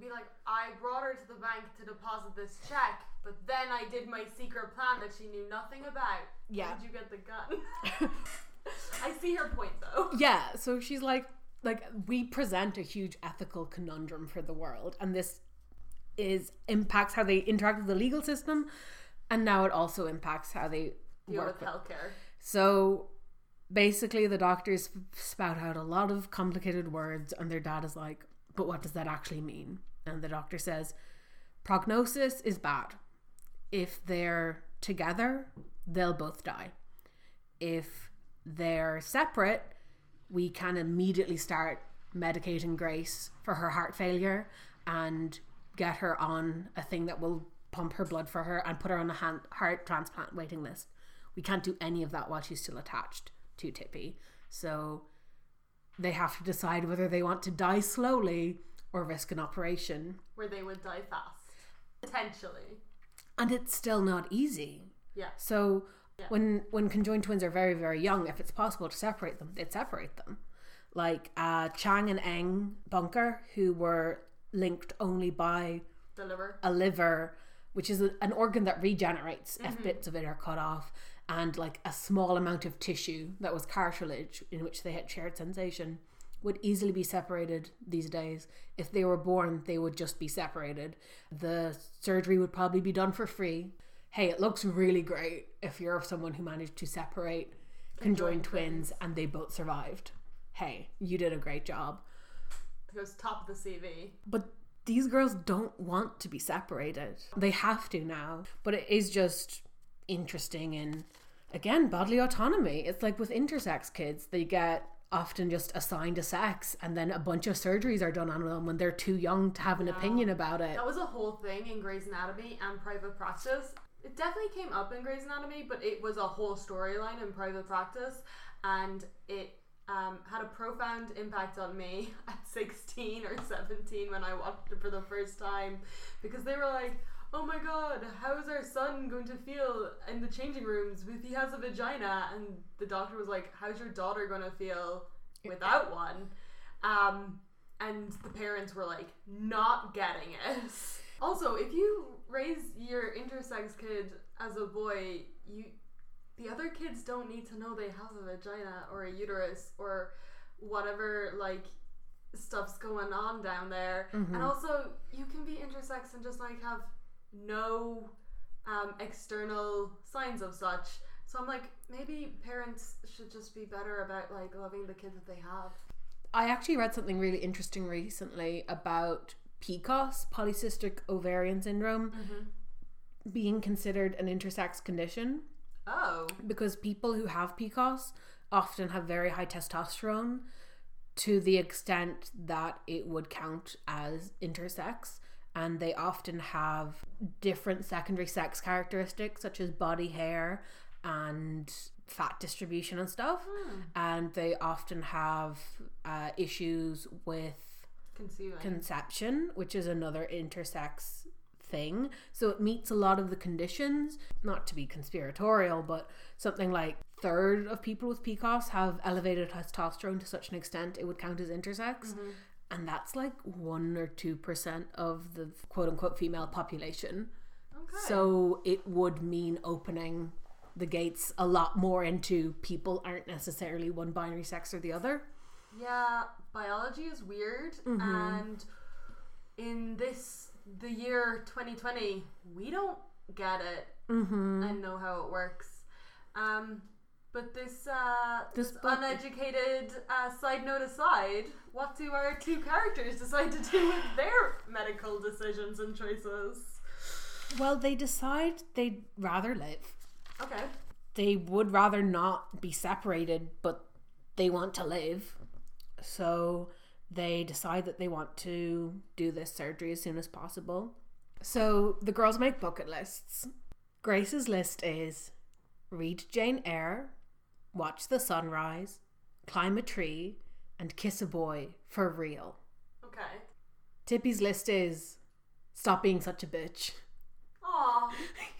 Speaker 1: Be like, I brought her to the bank to deposit this check, but then I did my secret plan that she knew nothing about.
Speaker 2: Yeah.
Speaker 1: Did you get the gun? I see her point though.
Speaker 2: Yeah, so she's like like we present a huge ethical conundrum for the world and this is impacts how they interact with the legal system and now it also impacts how they
Speaker 1: Deal
Speaker 2: work
Speaker 1: with
Speaker 2: with
Speaker 1: healthcare.
Speaker 2: So basically, the doctors spout out a lot of complicated words, and their dad is like, But what does that actually mean? And the doctor says, Prognosis is bad. If they're together, they'll both die. If they're separate, we can immediately start medicating Grace for her heart failure and get her on a thing that will pump her blood for her and put her on a hand, heart transplant waiting list. We can't do any of that while she's still attached to Tippy. So they have to decide whether they want to die slowly or risk an operation.
Speaker 1: Where they would die fast. Potentially.
Speaker 2: and it's still not easy.
Speaker 1: Yeah.
Speaker 2: So
Speaker 1: Yeah.
Speaker 2: when when conjoined twins are very very young, if it's possible to separate them, they'd separate them. Like uh, Chang and Eng Bunker, who were linked only by
Speaker 1: The liver.
Speaker 2: a liver, which is a, an organ that regenerates
Speaker 1: Mm-hmm.
Speaker 2: if bits of it are cut off, and like a small amount of tissue that was cartilage in which they had shared sensation, would easily be separated these days. If they were born, they would just be separated. The surgery would probably be done for free. Hey, it looks really great if you're someone who managed to separate conjoined twins and they both survived. Hey, you did a great job.
Speaker 1: It goes top of the CV.
Speaker 2: But these girls don't want to be separated. They have to now. But it is just interesting in, again, bodily autonomy. It's like with intersex kids, they get often just assigned a sex and then a bunch of surgeries are done on them when they're too young to have an opinion about it.
Speaker 1: That was a whole thing in Grey's Anatomy and Private Practice. It definitely came up in Grey's Anatomy, but it was a whole storyline in Private Practice, and it um, had a profound impact on me at 16 or 17 when I watched it for the first time because they were like, oh my god, how is our son going to feel in the changing rooms if he has a vagina? And the doctor was like, how's your daughter going to feel without one? Um, and the parents were like, not getting it. Also, if you raise your intersex kid as a boy, you the other kids don't need to know they have a vagina or a uterus or whatever like stuff's going on down there. And also, you can be intersex and just like have no um, external signs of such. So I'm like, maybe parents should just be better about like loving the kids that they have.
Speaker 2: I actually read something really interesting recently about PCOS, polycystic ovarian syndrome, being considered an intersex condition
Speaker 1: Oh,
Speaker 2: because people who have PCOS often have very high testosterone to the extent that it would count as intersex. And they often have different secondary sex characteristics, such as body hair and fat distribution and stuff. And they often have uh, issues with
Speaker 1: conceiving.
Speaker 2: conception, which is another intersex thing. So it meets a lot of the conditions, not to be conspiratorial, but something like third of people with PCOS have elevated testosterone to such an extent it would count as intersex. And that's like one or two percent of the quote unquote female population.
Speaker 1: okay.
Speaker 2: So it would mean opening the gates a lot more into people aren't necessarily one binary sex or the other.
Speaker 1: Yeah, biology is weird, and in this the year 2020, we don't get it and know how it works. Um, but this uh,
Speaker 2: This
Speaker 1: this, uneducated uh, side note aside, what do our two characters decide to do with their medical decisions and choices?
Speaker 2: Well, they decide they'd rather live.
Speaker 1: Okay.
Speaker 2: they would rather not be separated, but they want to live. So they decide that they want to do this surgery as soon as possible. So the girls make bucket lists. Grace's list is read Jane Eyre, watch the sunrise, climb a tree, and kiss a boy for real.
Speaker 1: Okay.
Speaker 2: Tippy's list is stop being such a bitch.
Speaker 1: Aw,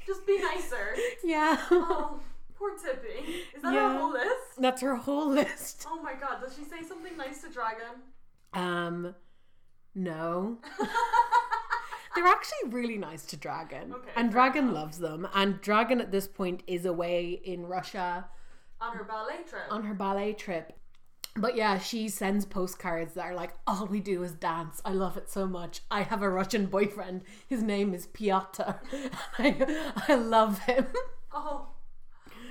Speaker 1: just be nicer.
Speaker 2: Yeah.
Speaker 1: Oh, poor Tippy. Is that
Speaker 2: Yeah.
Speaker 1: her whole list?
Speaker 2: That's her whole list.
Speaker 1: Oh my god, does she say something nice to Dragon?
Speaker 2: Um, no. They're actually really nice to Dragon.
Speaker 1: Okay,
Speaker 2: and Dragon loves them. And Dragon at this point is away in Russia
Speaker 1: On her ballet trip.
Speaker 2: on her ballet trip. But yeah, she sends postcards that are like, all we do is dance. I love it so much. I have a Russian boyfriend. His name is Piotr. I, I love him.
Speaker 1: oh.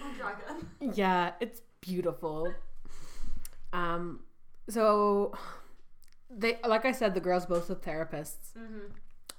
Speaker 1: Oh, Dragon.
Speaker 2: yeah, it's beautiful. Um, so they, like I said, the girls both are therapists.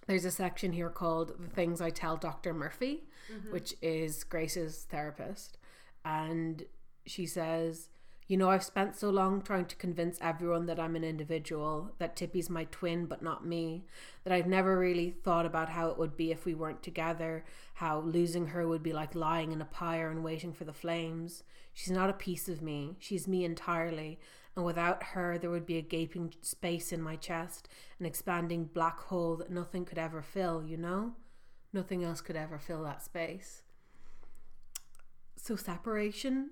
Speaker 2: There's a section here called "The Things I Tell Dr. Murphy," which is Grace's therapist, and she says. You know, I've spent so long trying to convince everyone that I'm an individual, that Tippy's my twin but not me, that I've never really thought about how it would be if we weren't together, how losing her would be like lying in a pyre and waiting for the flames. She's not a piece of me, she's me entirely, and without her, there would be a gaping space in my chest, an expanding black hole that nothing could ever fill, you know? Nothing else could ever fill that space. So separation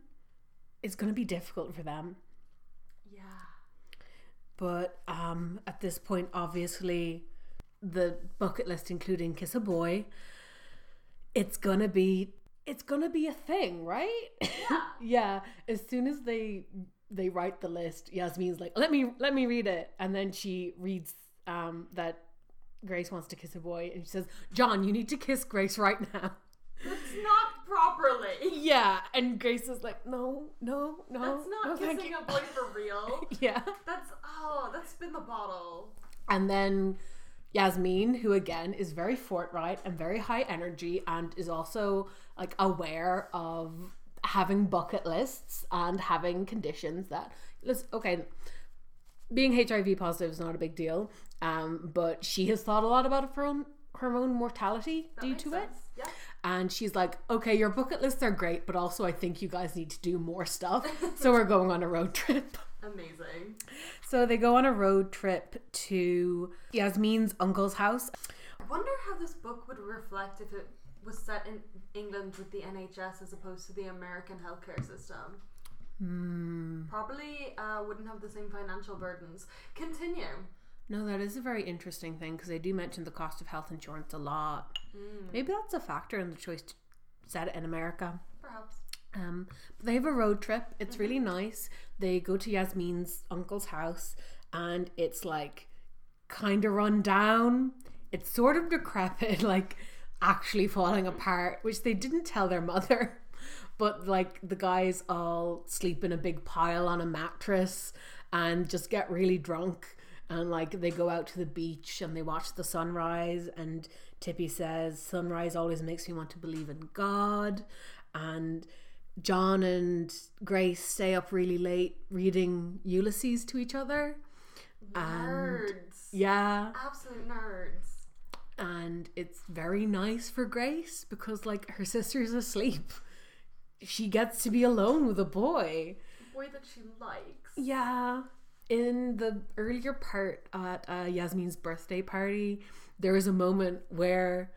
Speaker 2: is going to be difficult for them.
Speaker 1: Yeah.
Speaker 2: But um, at this point, obviously, the bucket list, including kiss a boy, it's gonna be it's gonna be a thing, right?
Speaker 1: Yeah.
Speaker 2: yeah. As soon as they they write the list, Yasmin's like, "Let me let me read it," and then she reads um, that Grace wants to kiss a boy, and she says, "John, you need to kiss Grace right now."
Speaker 1: Not properly.
Speaker 2: Yeah, and Grace is like, "No, no, no,
Speaker 1: That's not
Speaker 2: no,
Speaker 1: kissing a boy for real.
Speaker 2: yeah.
Speaker 1: That's oh, that's spin the bottle.
Speaker 2: And then Yasmin, who again is very forthright and very high energy and is also like aware of having bucket lists and having conditions that let's okay being HIV positive is not a big deal. Um, but she has thought a lot about it for her own her own mortality
Speaker 1: That
Speaker 2: due to it.
Speaker 1: Yeah.
Speaker 2: And she's like, okay, your bucket lists are great, but also I think you guys need to do more stuff. so we're going on a road trip.
Speaker 1: Amazing.
Speaker 2: So they go on a road trip to Yasmin's uncle's house.
Speaker 1: I wonder how this book would reflect if it was set in England with the NHS as opposed to the American healthcare system.
Speaker 2: Hmm.
Speaker 1: Probably uh, wouldn't have the same financial burdens. Continue.
Speaker 2: No, that is a very interesting thing because they do mention the cost of health insurance a lot.
Speaker 1: Mm,
Speaker 2: Maybe that's a factor in the choice to set it in America.
Speaker 1: perhaps.
Speaker 2: Um, but they have a road trip. It's really nice. They go to Yasmin's uncle's house, and it's like kind of run down. It's sort of decrepit, like actually falling apart, which they didn't tell their mother. But like the guys all sleep in a big pile on a mattress and just get really drunk. And like they go out to the beach and they watch the sunrise. And Tippy says, Sunrise always makes me want to believe in God. And John and Grace stay up really late reading Ulysses to each other. And yeah,
Speaker 1: Absolute nerds.
Speaker 2: and it's very nice for Grace because like her sister's asleep. She gets to be alone with a boy.
Speaker 1: Boy that she likes.
Speaker 2: Yeah. In the earlier part at uh, Yasmin's birthday party, there is a moment where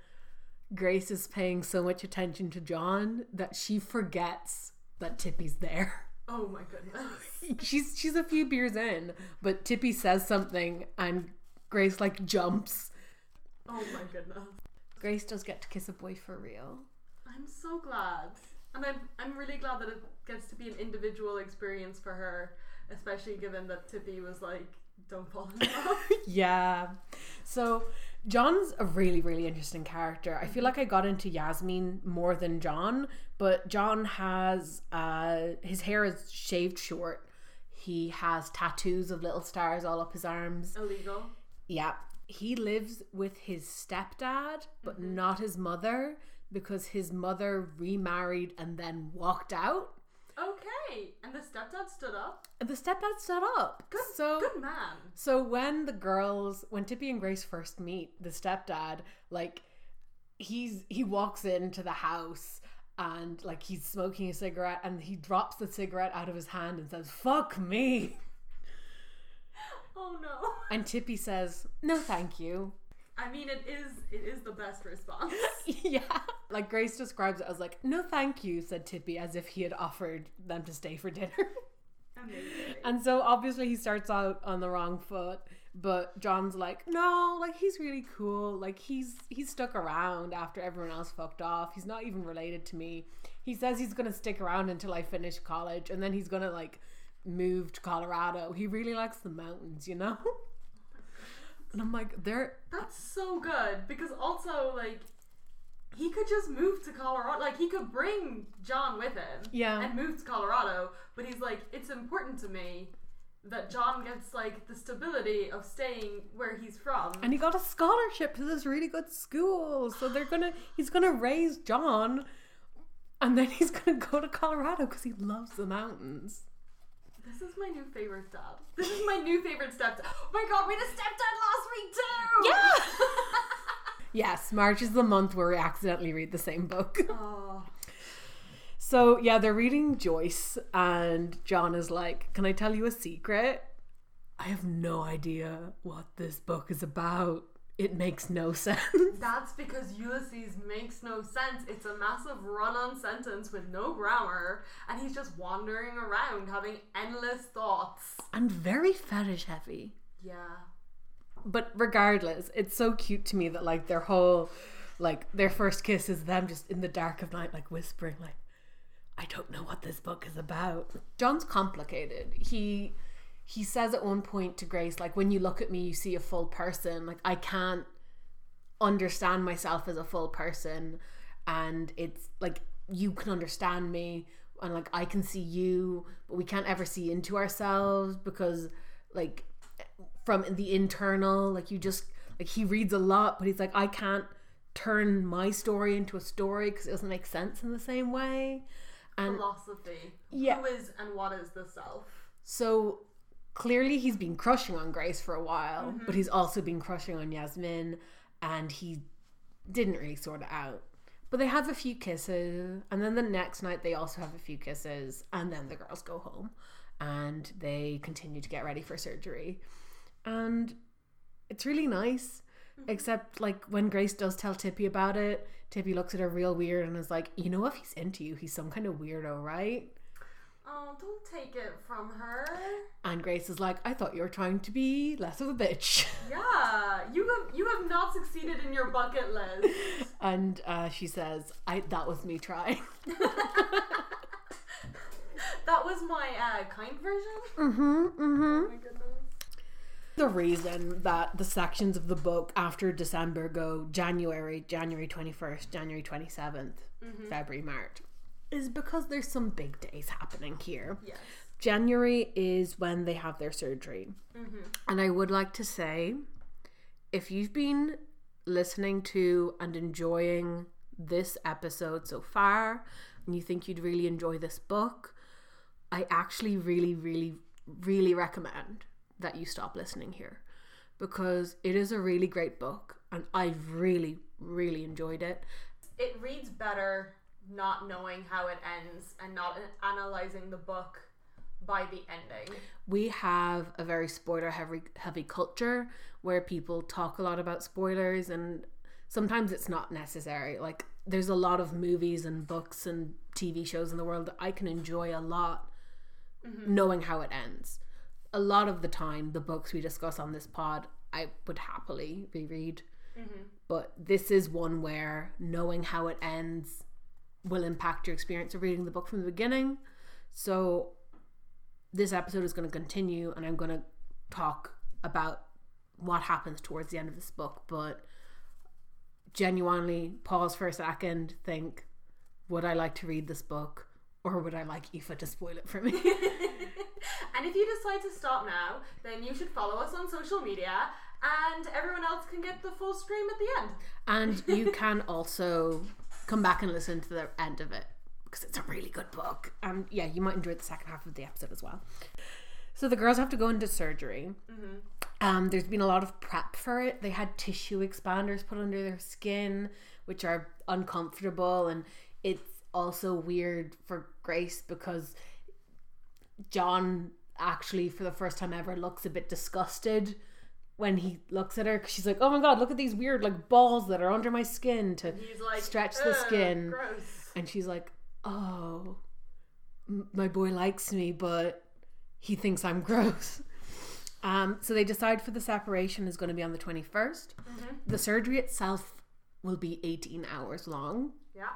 Speaker 2: Grace is paying so much attention to John that she forgets that Tippy's there.
Speaker 1: Oh my goodness.
Speaker 2: she's she's a few beers in, but Tippy says something and Grace like jumps.
Speaker 1: Oh my goodness.
Speaker 2: Grace does get to kiss a boy for real.
Speaker 1: I'm so glad. And I'm I'm really glad that it gets to be an individual experience for her, especially given that Tippy was like, don't fall in love.
Speaker 2: Yeah. So John's a really, really interesting character. I feel like I got into Yasmin more than John, but John has uh his hair is shaved short. He has tattoos of little stars all up his arms.
Speaker 1: Illegal.
Speaker 2: Yeah. He lives with his stepdad, but not his mother, because his mother remarried and then walked out.
Speaker 1: And the stepdad stood up.
Speaker 2: And the stepdad stood up.
Speaker 1: Good
Speaker 2: so
Speaker 1: good man.
Speaker 2: So when the girls, when Tippy and Grace first meet, the stepdad, like he's he walks into the house and like he's smoking a cigarette and he drops the cigarette out of his hand and says, "Fuck me."
Speaker 1: Oh no.
Speaker 2: And Tippy says, "No, thank you."
Speaker 1: I mean it is it is the best response.
Speaker 2: yeah. Like Grace describes it as like, "No, thank you," said Tippy as if he had offered them to stay for dinner.
Speaker 1: Amazing.
Speaker 2: And so obviously he starts out on the wrong foot, but John's like, no, like he's really cool. Like he's he's stuck around after everyone else fucked off. He's not even related to me. He says he's gonna stick around until I finish college, and then he's gonna like move to Colorado. He really likes the mountains, you know. And I'm like, they're
Speaker 1: That's so good because also like he could just move to Colorado. Like he could bring John with him
Speaker 2: Yeah.
Speaker 1: and move to Colorado, but he's like it's important to me that John gets like the stability of staying where he's from.
Speaker 2: and he got a scholarship to this really good school. So they're gonna he's gonna raise John, and then he's gonna go to Colorado because he loves the mountains.
Speaker 1: This is my new favorite dad. This is my new favorite stepdad. Oh my god, we had a stepdad last week too!
Speaker 2: Yeah! Yes, March is the month where we accidentally read the same book.
Speaker 1: oh,
Speaker 2: So, yeah, they're reading Joyce, and John is like, Can I tell you a secret? I have no idea what this book is about. It makes no sense.
Speaker 1: That's because Ulysses makes no sense. It's a massive run on sentence with no grammar, and he's just wandering around having endless thoughts.
Speaker 2: and very fetish heavy.
Speaker 1: Yeah.
Speaker 2: But regardless, it's so cute to me that like their whole like their first kiss is them just in the dark of night like whispering like I don't know what this book is about. John's complicated. He he says at one point to Grace like when you look at me you see a full person. Like I can't understand myself as a full person and it's like you can understand me and like I can see you but we can't ever see into ourselves because like from the internal like you just like he reads a lot but he's like I can't turn my story into a story because it doesn't make sense in the same way and
Speaker 1: Philosophy.
Speaker 2: Yeah.
Speaker 1: Who is and what is the self?
Speaker 2: so clearly he's been crushing on Grace for a while,
Speaker 1: Mm-hmm.
Speaker 2: but he's also been crushing on Yasmin and he didn't really sort it out. But they have a few kisses and then the next night they also have a few kisses and then the girls go home and they continue to get ready for surgery. And it's really nice.
Speaker 1: Mm-hmm.
Speaker 2: Except like when Grace does tell Tippy about it, Tippy looks at her real weird and is like, "You know, if he's into you, he's some kind of weirdo, right?"
Speaker 1: Oh, don't take it from her.
Speaker 2: And Grace is like, I thought you were trying to be less of a bitch.
Speaker 1: Yeah, you have you have not succeeded in your bucket list.
Speaker 2: And uh, she says, I that was me trying.
Speaker 1: that was my uh, kind version.
Speaker 2: Mm-hmm, mm-hmm.
Speaker 1: Oh my goodness.
Speaker 2: The reason that the sections of the book after December go January, January 21st, January 27th, February, March, is because there's some big days happening here.
Speaker 1: Yes.
Speaker 2: January is when they have their surgery.
Speaker 1: Mm-hmm.
Speaker 2: And I would like to say if you've been listening to and enjoying this episode so far, and you think you'd really enjoy this book, I actually really, really, really recommend that you stop listening here because it is a really great book and I really, really enjoyed it.
Speaker 1: It reads better not knowing how it ends and not analyzing the book by the ending.
Speaker 2: we have a very spoiler heavy heavy culture where people talk a lot about spoilers and sometimes it's not necessary. Like there's a lot of movies and books and TV shows in the world that I can enjoy a lot mm-hmm. knowing how it ends. A lot of the time the books we discuss on this pod I would happily reread. Mm-hmm. But this is one where knowing how it ends will impact your experience of reading the book from the beginning so this episode is going to continue and I'm going to talk about what happens towards the end of this book, but genuinely pause for a second, think, would I like to read this book or would I like Aoife to spoil it for me?
Speaker 1: and if you decide to stop now, then you should follow us on social media and everyone else can get the full stream at the end.
Speaker 2: and you can also come back and listen to the end of it because it's a really good book. And yeah, you might enjoy the second half of the episode as well. So the girls have to go into surgery. Um, there's been a lot of prep for it. They had tissue expanders put under their skin, which are uncomfortable, and it's also weird for Grace because John actually, for the first time ever, looks a bit disgusted when he looks at her, she's like, "Oh my god, look at these weird like balls that are under my skin to
Speaker 1: like,
Speaker 2: stretch the skin."
Speaker 1: Gross.
Speaker 2: And she's like, "Oh, my boy likes me, but he thinks I'm gross." Um, so they decide for the separation is going to be on the 21st. The surgery itself will be 18 hours long,
Speaker 1: Yeah.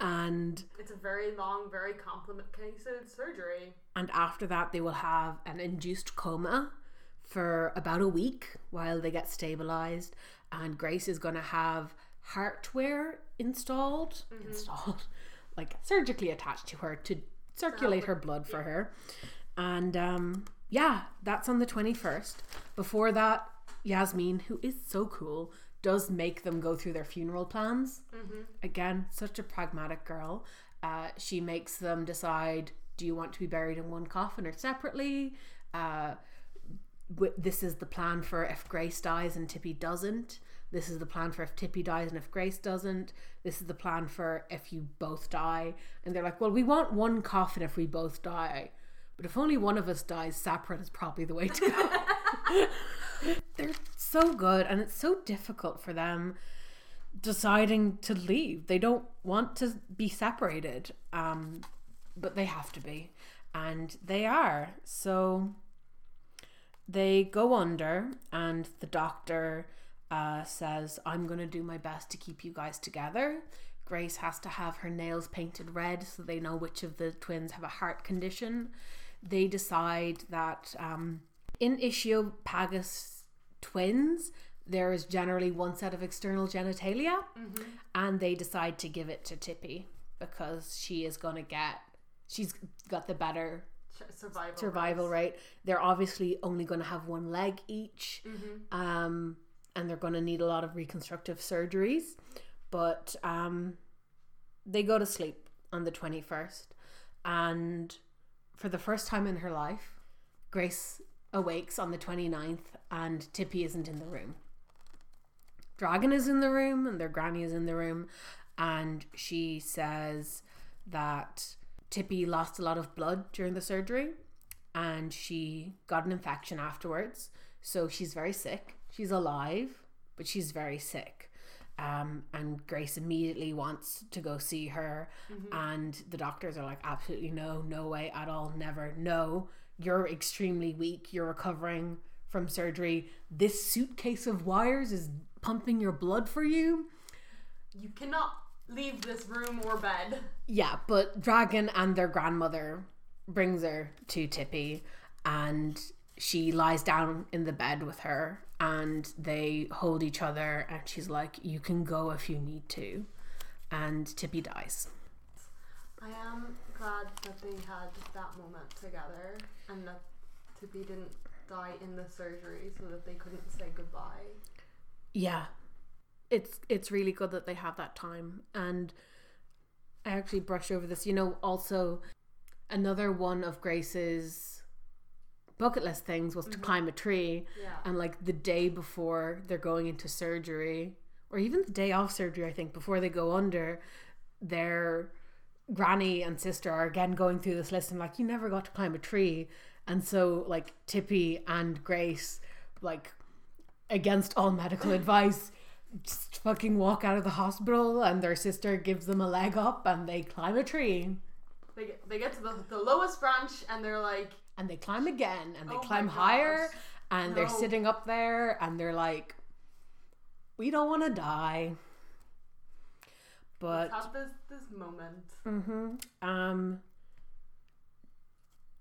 Speaker 2: and
Speaker 1: It's a very long, very complicated surgery.
Speaker 2: and after that they will have an induced coma for about a week while they get stabilized. And Grace is going to have hardware installed, installed, like surgically attached to her to circulate her blood for her. And um, yeah, that's on the 21st. Before that, Yasmin, who is so cool, does make them go through their funeral plans. Again, such a pragmatic girl. Uh, she makes them decide do you want to be buried in one coffin or separately? Uh, this is the plan for if Grace dies and Tippy doesn't. This is the plan for if Tippy dies and if Grace doesn't. This is the plan for if you both die. And they're like, well, we want one coffin if we both die. But if only one of us dies, separate is probably the way to go. they're so good and it's so difficult for them deciding to leave. They don't want to be separated, um, but they have to be, and they are. So they go under, and the doctor uh, says, I'm going to do my best to keep you guys together. Grace has to have her nails painted red so they know which of the twins have a heart condition. They decide that um, in Ischiopagus twins, there is generally one set of external genitalia, and they decide to give it to Tippy because she is going to get, she's got the better
Speaker 1: Survival.
Speaker 2: survival
Speaker 1: rates.
Speaker 2: rate. They're obviously only going to have one leg each, um, and they're going to need a lot of reconstructive surgeries. But um, they go to sleep on the 21st, and for the first time in her life, Grace awakes on the 29th, and Tippy isn't in the room. Dragon is in the room, and their granny is in the room, and she says that Tippy lost a lot of blood during the surgery and she got an infection afterwards. So she's very sick. She's alive, but she's very sick. Um, and Grace immediately wants to go see her. And the doctors are like, absolutely no, no way at all, never, no. You're extremely weak. You're recovering from surgery. This suitcase of wires is pumping your blood for you.
Speaker 1: You cannot leave this room or bed.
Speaker 2: Yeah, but Dragon and their grandmother brings her to Tippy and she lies down in the bed with her and they hold each other and she's like, You can go if you need to. And Tippy dies.
Speaker 1: I am glad that they had that moment together and that Tippy didn't die in the surgery so that they couldn't say goodbye.
Speaker 2: Yeah. It's it's really good that they have that time. And I actually brushed over this. You know, also another one of Grace's bucket list things was to mm-hmm. climb a tree.
Speaker 1: Yeah.
Speaker 2: and like the day before they're going into surgery or even the day off surgery i think before they go under their granny and sister are again going through this list and like you never got to climb a tree and so like tippy and grace like against all medical advice just fucking walk out of the hospital and their sister gives them a leg up and they climb a tree.
Speaker 1: They get, they get to the, the lowest branch and they're like,
Speaker 2: and they climb again and they
Speaker 1: Oh
Speaker 2: climb higher and they're sitting up there and they're like we don't want to die but
Speaker 1: let's have this, this moment.
Speaker 2: mhm, um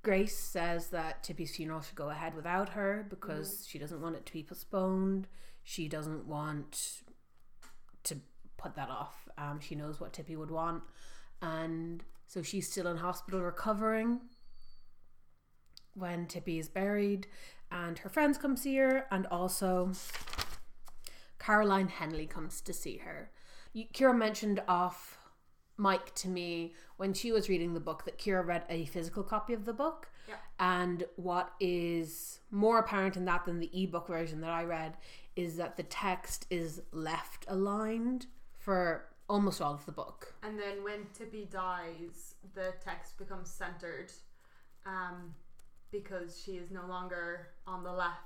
Speaker 2: grace says that tippy's funeral should go ahead without her because she doesn't want it to be postponed she doesn't want to put that off um, she knows what tippy would want and so she's still in hospital recovering when Tippy is buried, and her friends come see her, and also Caroline Henley comes to see her. Kira mentioned off mic to me when she was reading the book that Kira read a physical copy of the book. And what is more apparent in that than the ebook version that I read is that the text is left aligned for almost all of the book.
Speaker 1: And then when Tippy dies, the text becomes centered um, because she is no longer on the left.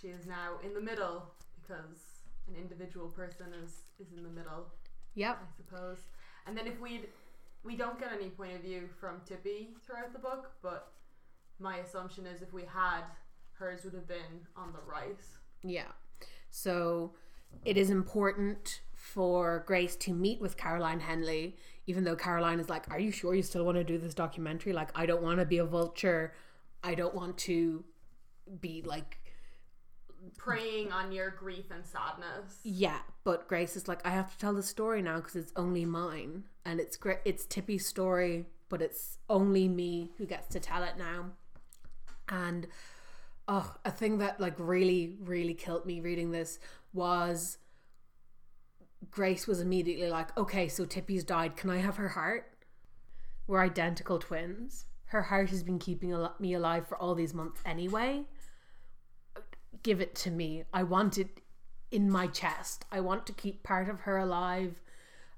Speaker 1: She is now in the middle because an individual person is, is in the middle,
Speaker 2: Yep.
Speaker 1: I suppose. And then if we'd we don't get any point of view from Tippy throughout the book, but my assumption is if we had, hers would have been on the right.
Speaker 2: Yeah. So it is important for Grace to meet with Caroline Henley, even though Caroline is like, Are you sure you still want to do this documentary? Like, I don't want to be a vulture. I don't want to be like,
Speaker 1: Preying on your grief and sadness.
Speaker 2: yeah. But Grace is like, I have to tell the story now because it's only mine. And it's great. It's Tippy's story, but it's only me who gets to tell it now. And oh, a thing that like really, really killed me reading this was Grace was immediately like, okay, so Tippy's died. Can I have her heart? We're identical twins. Her heart has been keeping me alive for all these months anyway. Give it to me. I want it in my chest. I want to keep part of her alive,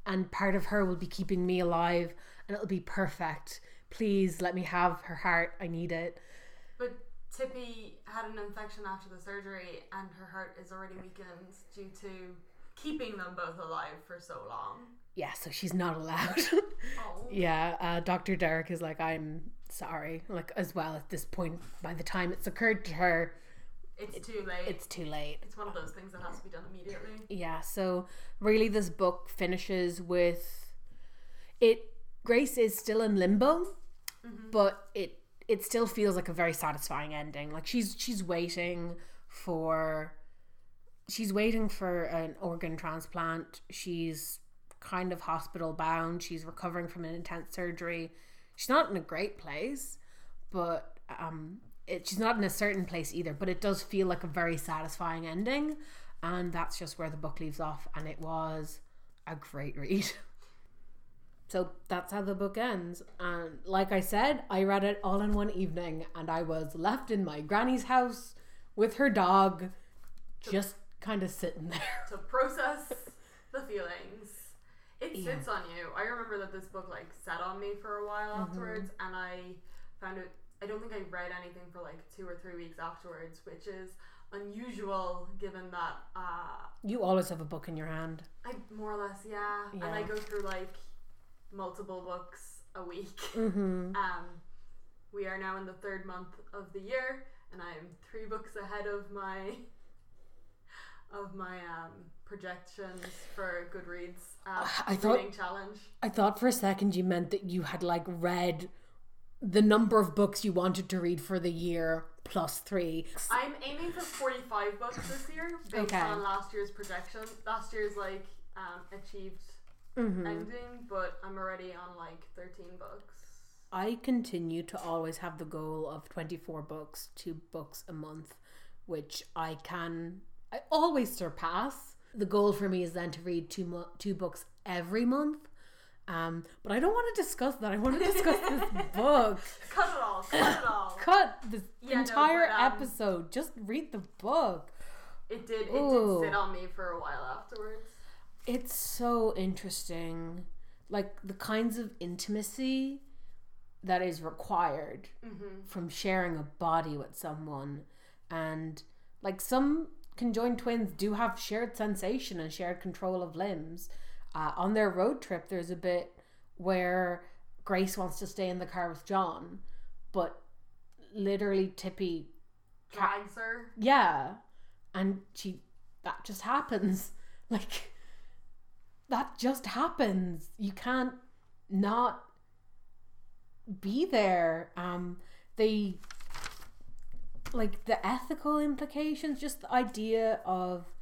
Speaker 2: and part of her will be keeping me alive, and it'll be perfect. Please let me have her heart. I need it.
Speaker 1: Tippy had an infection after the surgery, and her heart is already weakened due to keeping them both alive for so long.
Speaker 2: Yeah, so she's not allowed.
Speaker 1: Oh.
Speaker 2: yeah, uh, Dr. Derek is like, I'm sorry. Like, as well, at this point, by the time it's occurred to her,
Speaker 1: It's too late.
Speaker 2: it's too late.
Speaker 1: It's one of those things that has to be done immediately.
Speaker 2: Yeah, so really, this book finishes with it. Grace is still in limbo, but it it still feels like a very satisfying ending. Like she's she's waiting for she's waiting for an organ transplant. She's kind of hospital bound. She's recovering from an intense surgery. She's not in a great place, but um, it, she's not in a certain place either. But it does feel like a very satisfying ending, and that's just where the book leaves off. And it was a great read. So that's how the book ends. And like I said, I read it all in one evening, and I was left in my granny's house with her dog, just kind of sitting there.
Speaker 1: to process the feelings. It sits on you. I remember that this book like sat on me for a while afterwards, and I found it. I don't think I read anything for like two or three weeks afterwards, which is unusual given that uh,
Speaker 2: You always have a book in your hand.
Speaker 1: I more or less yeah, and I go through like multiple books a week.
Speaker 2: Mm-hmm.
Speaker 1: Um, we are now in the third month of the year, and I'm three books ahead of my of my um, projections for Goodreads uh,
Speaker 2: I thought-
Speaker 1: reading challenge.
Speaker 2: I thought for a second you meant that you had like read the number of books you wanted to read for the year plus three.
Speaker 1: I'm aiming for 45 books this year based
Speaker 2: Okay.
Speaker 1: on last year's projection. Last year's like um, achieved
Speaker 2: Mm-hmm.
Speaker 1: ending, but I'm already on like 13 books.
Speaker 2: I continue to always have the goal of 24 books, two books a month, which I can, I always surpass. The goal for me is then to read two, mo- two books every month. Um, but I don't want to discuss that. I want to discuss this book.
Speaker 1: Cut it all, cut it all.
Speaker 2: Cut this
Speaker 1: Yeah, no,
Speaker 2: entire
Speaker 1: but, um,
Speaker 2: episode. Just read the book.
Speaker 1: It did. It
Speaker 2: Ooh.
Speaker 1: did sit on me for a while afterwards.
Speaker 2: It's so interesting. Like the kinds of intimacy that is required
Speaker 1: Mm-hmm.
Speaker 2: from sharing a body with someone. And like some conjoined twins do have shared sensation and shared control of limbs. Uh, on their road trip, there's a bit where Grace wants to stay in the car with John, but literally Tippi
Speaker 1: Drags her.
Speaker 2: yeah and she that just happens like that just happens. You can't not be there. Um they like the ethical implications just the idea of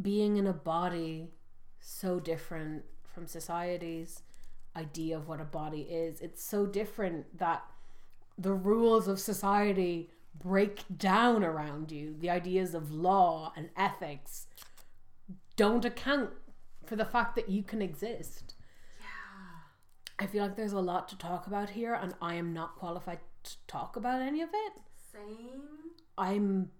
Speaker 2: being in a body so different from society's idea of what a body is. It's so different that the rules of society break down around you. The ideas of law and ethics don't account for the fact that you can exist.
Speaker 1: Yeah.
Speaker 2: I feel like there's a lot to talk about here, and I am not qualified to talk about any of it.
Speaker 1: Same.
Speaker 2: I'm,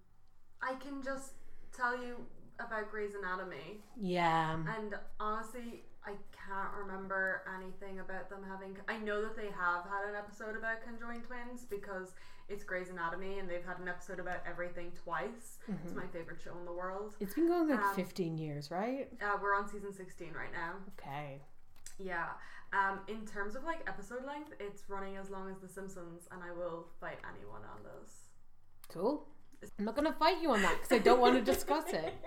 Speaker 1: I can just tell you about Grey's Anatomy,
Speaker 2: yeah,
Speaker 1: and honestly, I can't remember anything about them having. I know that they have had an episode about conjoined twins because it's Grey's Anatomy, and they've had an episode about everything twice. It's my favorite show in the world.
Speaker 2: it's been going like
Speaker 1: Um,
Speaker 2: 15 years, right?
Speaker 1: Uh, we're on season 16 right now.
Speaker 2: Okay.
Speaker 1: Yeah. Um, in terms of like episode length, it's running as long as The Simpsons, and I will fight anyone on those.
Speaker 2: Cool. I'm not going to fight you on that because I don't want to discuss it.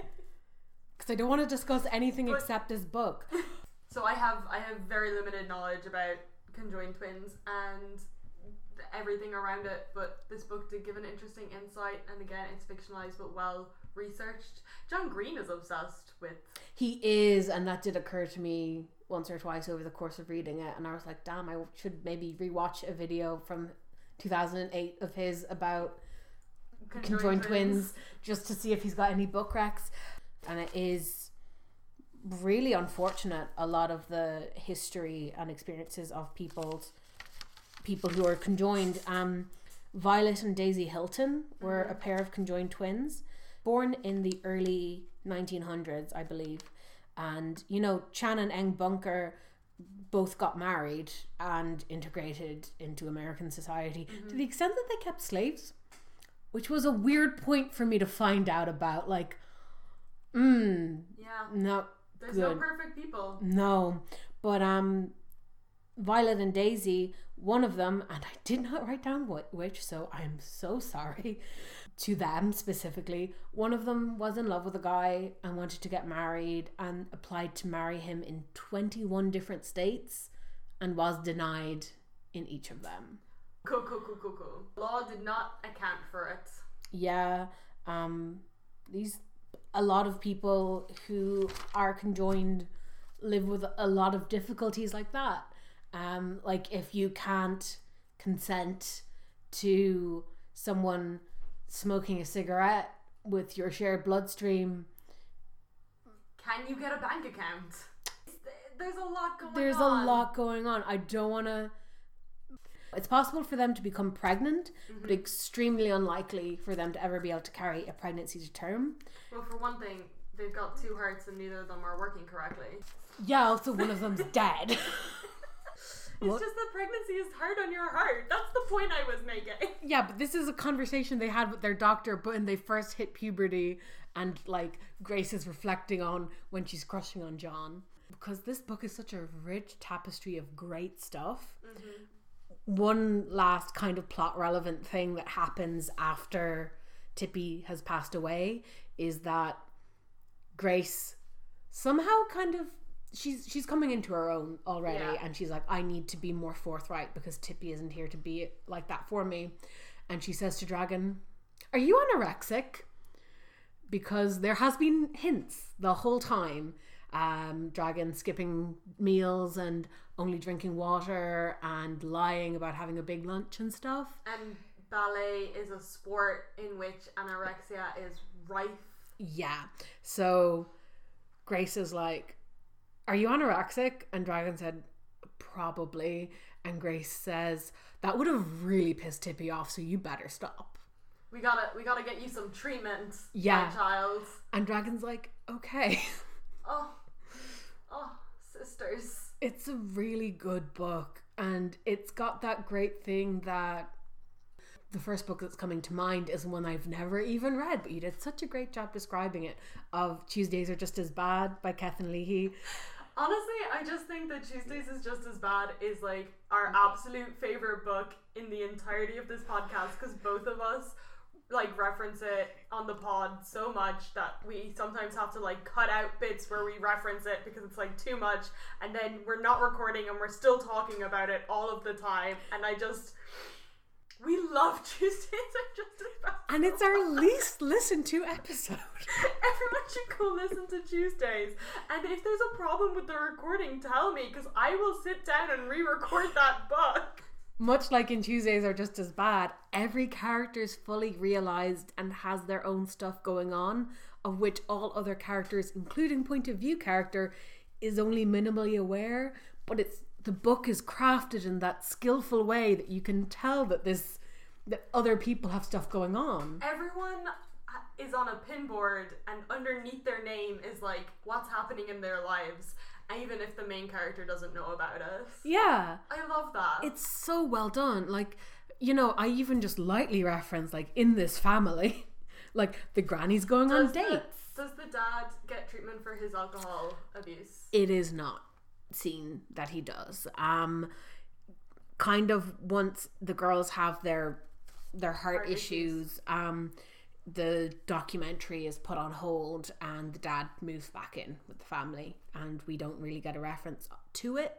Speaker 2: Because I don't want to discuss anything
Speaker 1: But-
Speaker 2: except this book.
Speaker 1: So I have I have very limited knowledge about conjoined twins and everything around it, but this book did give an interesting insight, and again, it's fictionalized but well researched. John Green is obsessed with.
Speaker 2: He is, and that did occur to me once or twice over the course of reading it, and I was like, damn, I should maybe rewatch a video from 2008 of his about conjoined twins just to see if he's got any book recs. And it is really unfortunate a lot of the history and experiences of people's people who are conjoined. Um, Violet and Daisy Hilton were a pair of conjoined twins, born in the early 1900s, I believe. And you know, Chan and Eng Bunker both got married and integrated into American society to the extent that they kept slaves. which was a weird point for me to find out about. Like, mm,
Speaker 1: Yeah.
Speaker 2: no,
Speaker 1: There's no perfect people.
Speaker 2: No, but um, Violet and Daisy, one of them, and I did not write down what which, so I'm so sorry to them specifically. One of them was in love with a guy and wanted to get married and applied to marry him in 21 different states and was denied in each of them.
Speaker 1: Cool, cool, cool, cool, cool. Law did not account for it.
Speaker 2: Yeah, um, these a lot of people who are conjoined live with a lot of difficulties like that. Um, like if you can't consent to someone smoking a cigarette with your shared bloodstream,
Speaker 1: Can you get a bank account? There's a lot going
Speaker 2: there's
Speaker 1: on.
Speaker 2: a lot going on. I don't want to. It's possible for them to become pregnant, but extremely unlikely for them to ever be able to carry a pregnancy to term.
Speaker 1: Well, for one thing, they've got two hearts and neither of them are working correctly.
Speaker 2: Yeah, also one of them's dead.
Speaker 1: It's just that pregnancy is hard on your heart. That's the point I was making.
Speaker 2: yeah, but this is a conversation they had with their doctor but when they first hit puberty and like Grace is reflecting on when she's crushing on John. Because this book is such a rich tapestry of great stuff. Mm-hmm. One last kind of plot relevant thing that happens after Tippi has passed away is that Grace somehow kind of she's she's coming into her own already
Speaker 1: Yeah.
Speaker 2: and she's like I need to be more forthright because Tippi isn't here to be like that for me and she says to Dragon are you anorexic because there has been hints the whole time um Dragon skipping meals and only drinking water and lying about having a big lunch and stuff
Speaker 1: And ballet is a sport in which anorexia is rife.
Speaker 2: Yeah. So Grace is like, Are you anorexic? And Dragon said, Probably. And Grace says, That would have really pissed Tippi off, so you better stop.
Speaker 1: We gotta, we gotta get you some treatment,
Speaker 2: Yeah.
Speaker 1: my child.
Speaker 2: And Dragon's like, Okay.
Speaker 1: Oh, oh, sisters.
Speaker 2: It's a really good book, and it's got that great thing that the first book that's coming to mind is one I've never even read, but you did such a great job describing it. Of Tuesdays Are Just as Bad by Kathleen Leahy.
Speaker 1: Honestly, I just think that Tuesdays is just as bad is like our absolute favorite book in the entirety of this podcast because both of us like reference it on the pod so much that we sometimes have to like cut out bits where we reference it because it's like too much and then we're not recording and we're still talking about it all of the time and I just we love Tuesdays are just as bad.
Speaker 2: And it's our least listened to episode.
Speaker 1: Everyone should go listen to Tuesdays. And if there's a problem with the recording, tell me because I will sit down and re-record that book.
Speaker 2: Much like in Tuesdays are just as bad, every character is fully realized and has their own stuff going on, of which all other characters, including point of view character, is only minimally aware. But it's the book is crafted in that skillful way that you can tell that this that other people have stuff going on.
Speaker 1: Everyone is on a pinboard, and underneath their name is like what's happening in their lives, even if the main character doesn't know about us.
Speaker 2: Yeah.
Speaker 1: I love that.
Speaker 2: It's so well done. Like, you know, I even just lightly reference like in this family, like the granny's going on
Speaker 1: does the,
Speaker 2: dates.
Speaker 1: does the dad get treatment for his alcohol abuse?
Speaker 2: It is not seen that he does. Um kind of once the girls have their their heart,
Speaker 1: Heart
Speaker 2: issues,
Speaker 1: issues.
Speaker 2: um the documentary is put on hold and the dad moves back in with the family and we don't really get a reference to it.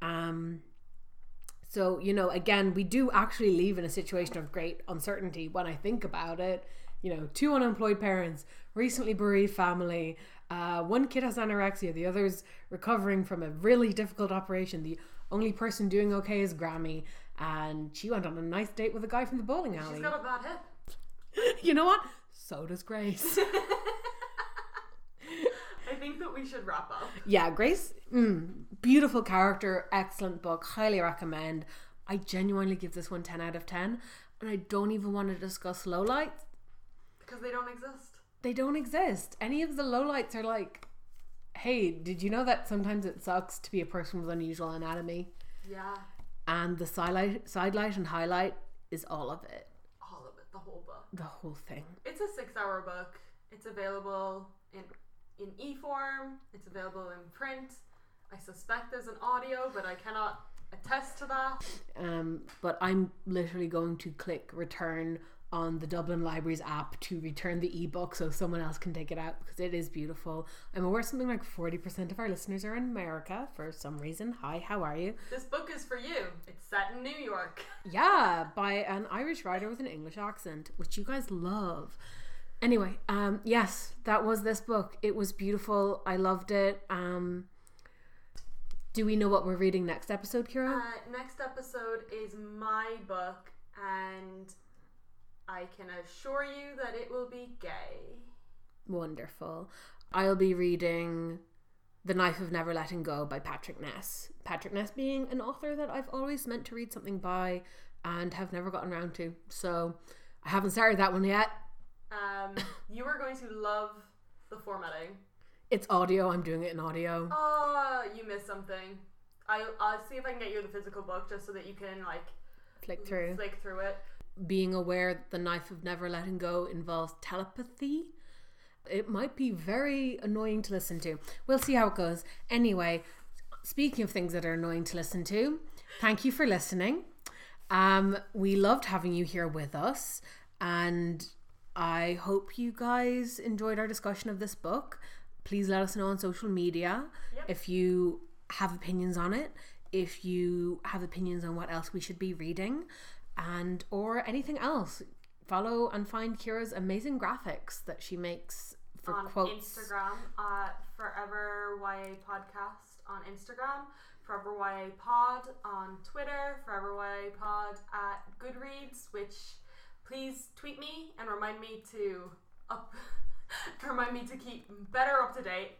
Speaker 2: Um so, you know, again, we do actually leave in a situation of great uncertainty when I think about it. You know, two unemployed parents, recently bereaved family, uh, one kid has anorexia, the other's recovering from a really difficult operation. The only person doing okay is Grammy, and she went on a nice date with a guy from the bowling alley.
Speaker 1: She's got a bad hip.
Speaker 2: you know what? So does Grace.
Speaker 1: I think that we should wrap up.
Speaker 2: yeah, Grace, mm, beautiful character, excellent book, highly recommend. I genuinely give this one 10 out of 10, and I don't even want to discuss lowlights.
Speaker 1: Because they don't exist.
Speaker 2: They don't exist. Any of the lowlights are like, hey, did you know that sometimes it sucks to be a person with unusual anatomy?
Speaker 1: Yeah.
Speaker 2: And the sidelight, sidelight and highlight is all of it.
Speaker 1: All of it. The whole book.
Speaker 2: The whole thing.
Speaker 1: It's a six-hour book. It's available in in e-form. It's available in print. I suspect there's an audio, but I cannot attest to that.
Speaker 2: Um, but I'm literally going to click return on the Dublin Libraries app to return the ebook so someone else can take it out because it is beautiful. I'm aware something like 40% of our listeners are in America for some reason. Hi, how are you?
Speaker 1: This book is for you. It's set in New York.
Speaker 2: Yeah, by an Irish writer with an English accent, which you guys love. Anyway, um, yes, that was this book. It was beautiful. I loved it. Um, do we know what we're reading next episode, Kira?
Speaker 1: Uh, next episode is my book, and I can assure you that it will be gay.
Speaker 2: Wonderful. I'll be reading The Knife of Never Letting Go by Patrick Ness. Patrick Ness being an author that I've always meant to read something by and have never gotten around to. So I haven't started that one yet.
Speaker 1: Um, you are going to love the formatting.
Speaker 2: It's audio. I'm doing it in audio.
Speaker 1: Oh, you missed something. I, I'll see if I can get you the physical book just so that you can like
Speaker 2: Flick through.
Speaker 1: flick through it.
Speaker 2: Being aware that the knife of never letting go involves telepathy. It might be very annoying to listen to. We'll see how it goes. Anyway, speaking of things that are annoying to listen to, thank you for listening. Um, we loved having you here with us, and I hope you guys enjoyed our discussion of this book. Please let us know on social media
Speaker 1: Yep.
Speaker 2: if you have opinions on it, if you have opinions on what else we should be reading, and or anything else. Follow and find Kira's amazing graphics that she makes for
Speaker 1: on
Speaker 2: quotes.
Speaker 1: Instagram at Forever YA Podcast on Instagram, Forever YA Pod on Twitter, Forever YA Pod at Goodreads, which please tweet me and remind me to up remind me to keep better up to date.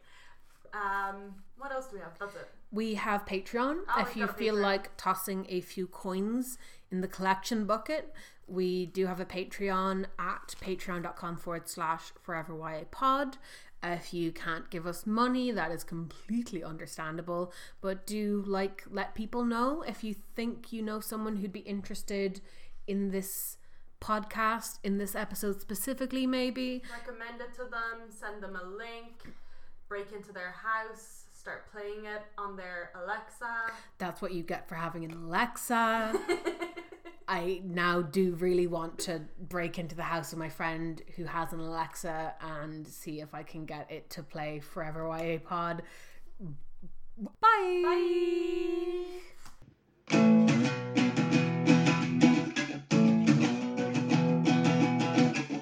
Speaker 1: Um, what else do we have? That's it.
Speaker 2: We have Patreon.
Speaker 1: Oh,
Speaker 2: if you feel
Speaker 1: Patreon.
Speaker 2: like tossing a few coins in the collection bucket, we do have a Patreon at patreon.com forward slash forever YA pod. If you can't give us money, that is completely understandable. But do like let people know if you think you know someone who'd be interested in this podcast, in this episode specifically, maybe.
Speaker 1: Recommend it to them, send them a link, break into their house, start playing it on their Alexa.
Speaker 2: That's what you get for having an Alexa. I now do really want to break into the house of my friend who has an Alexa and see if I can get it to play Forever YA Pod. Bye.
Speaker 1: Bye.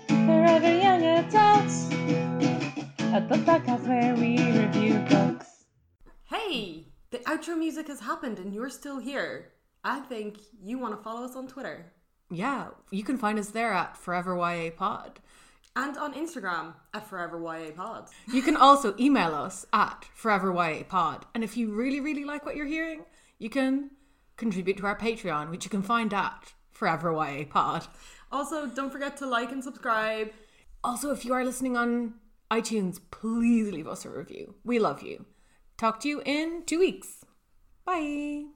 Speaker 3: Forever Young Adults, a book podcast where we review books.
Speaker 1: Hey, the outro music has happened and you're still here. I think you want to follow us on Twitter
Speaker 2: Yeah, you can find us there at Forever YA Pod.
Speaker 1: and on Instagram at Forever YA Pod.
Speaker 2: You can also email us at Forever YA Pod. And if you really, really like what you're hearing, you can contribute to our Patreon, which you can find at Forever YA Pod.
Speaker 1: Also, don't forget to like and subscribe.
Speaker 2: Also, if you are listening on iTunes, please leave us a review. We love you. Talk to you in two weeks. Bye.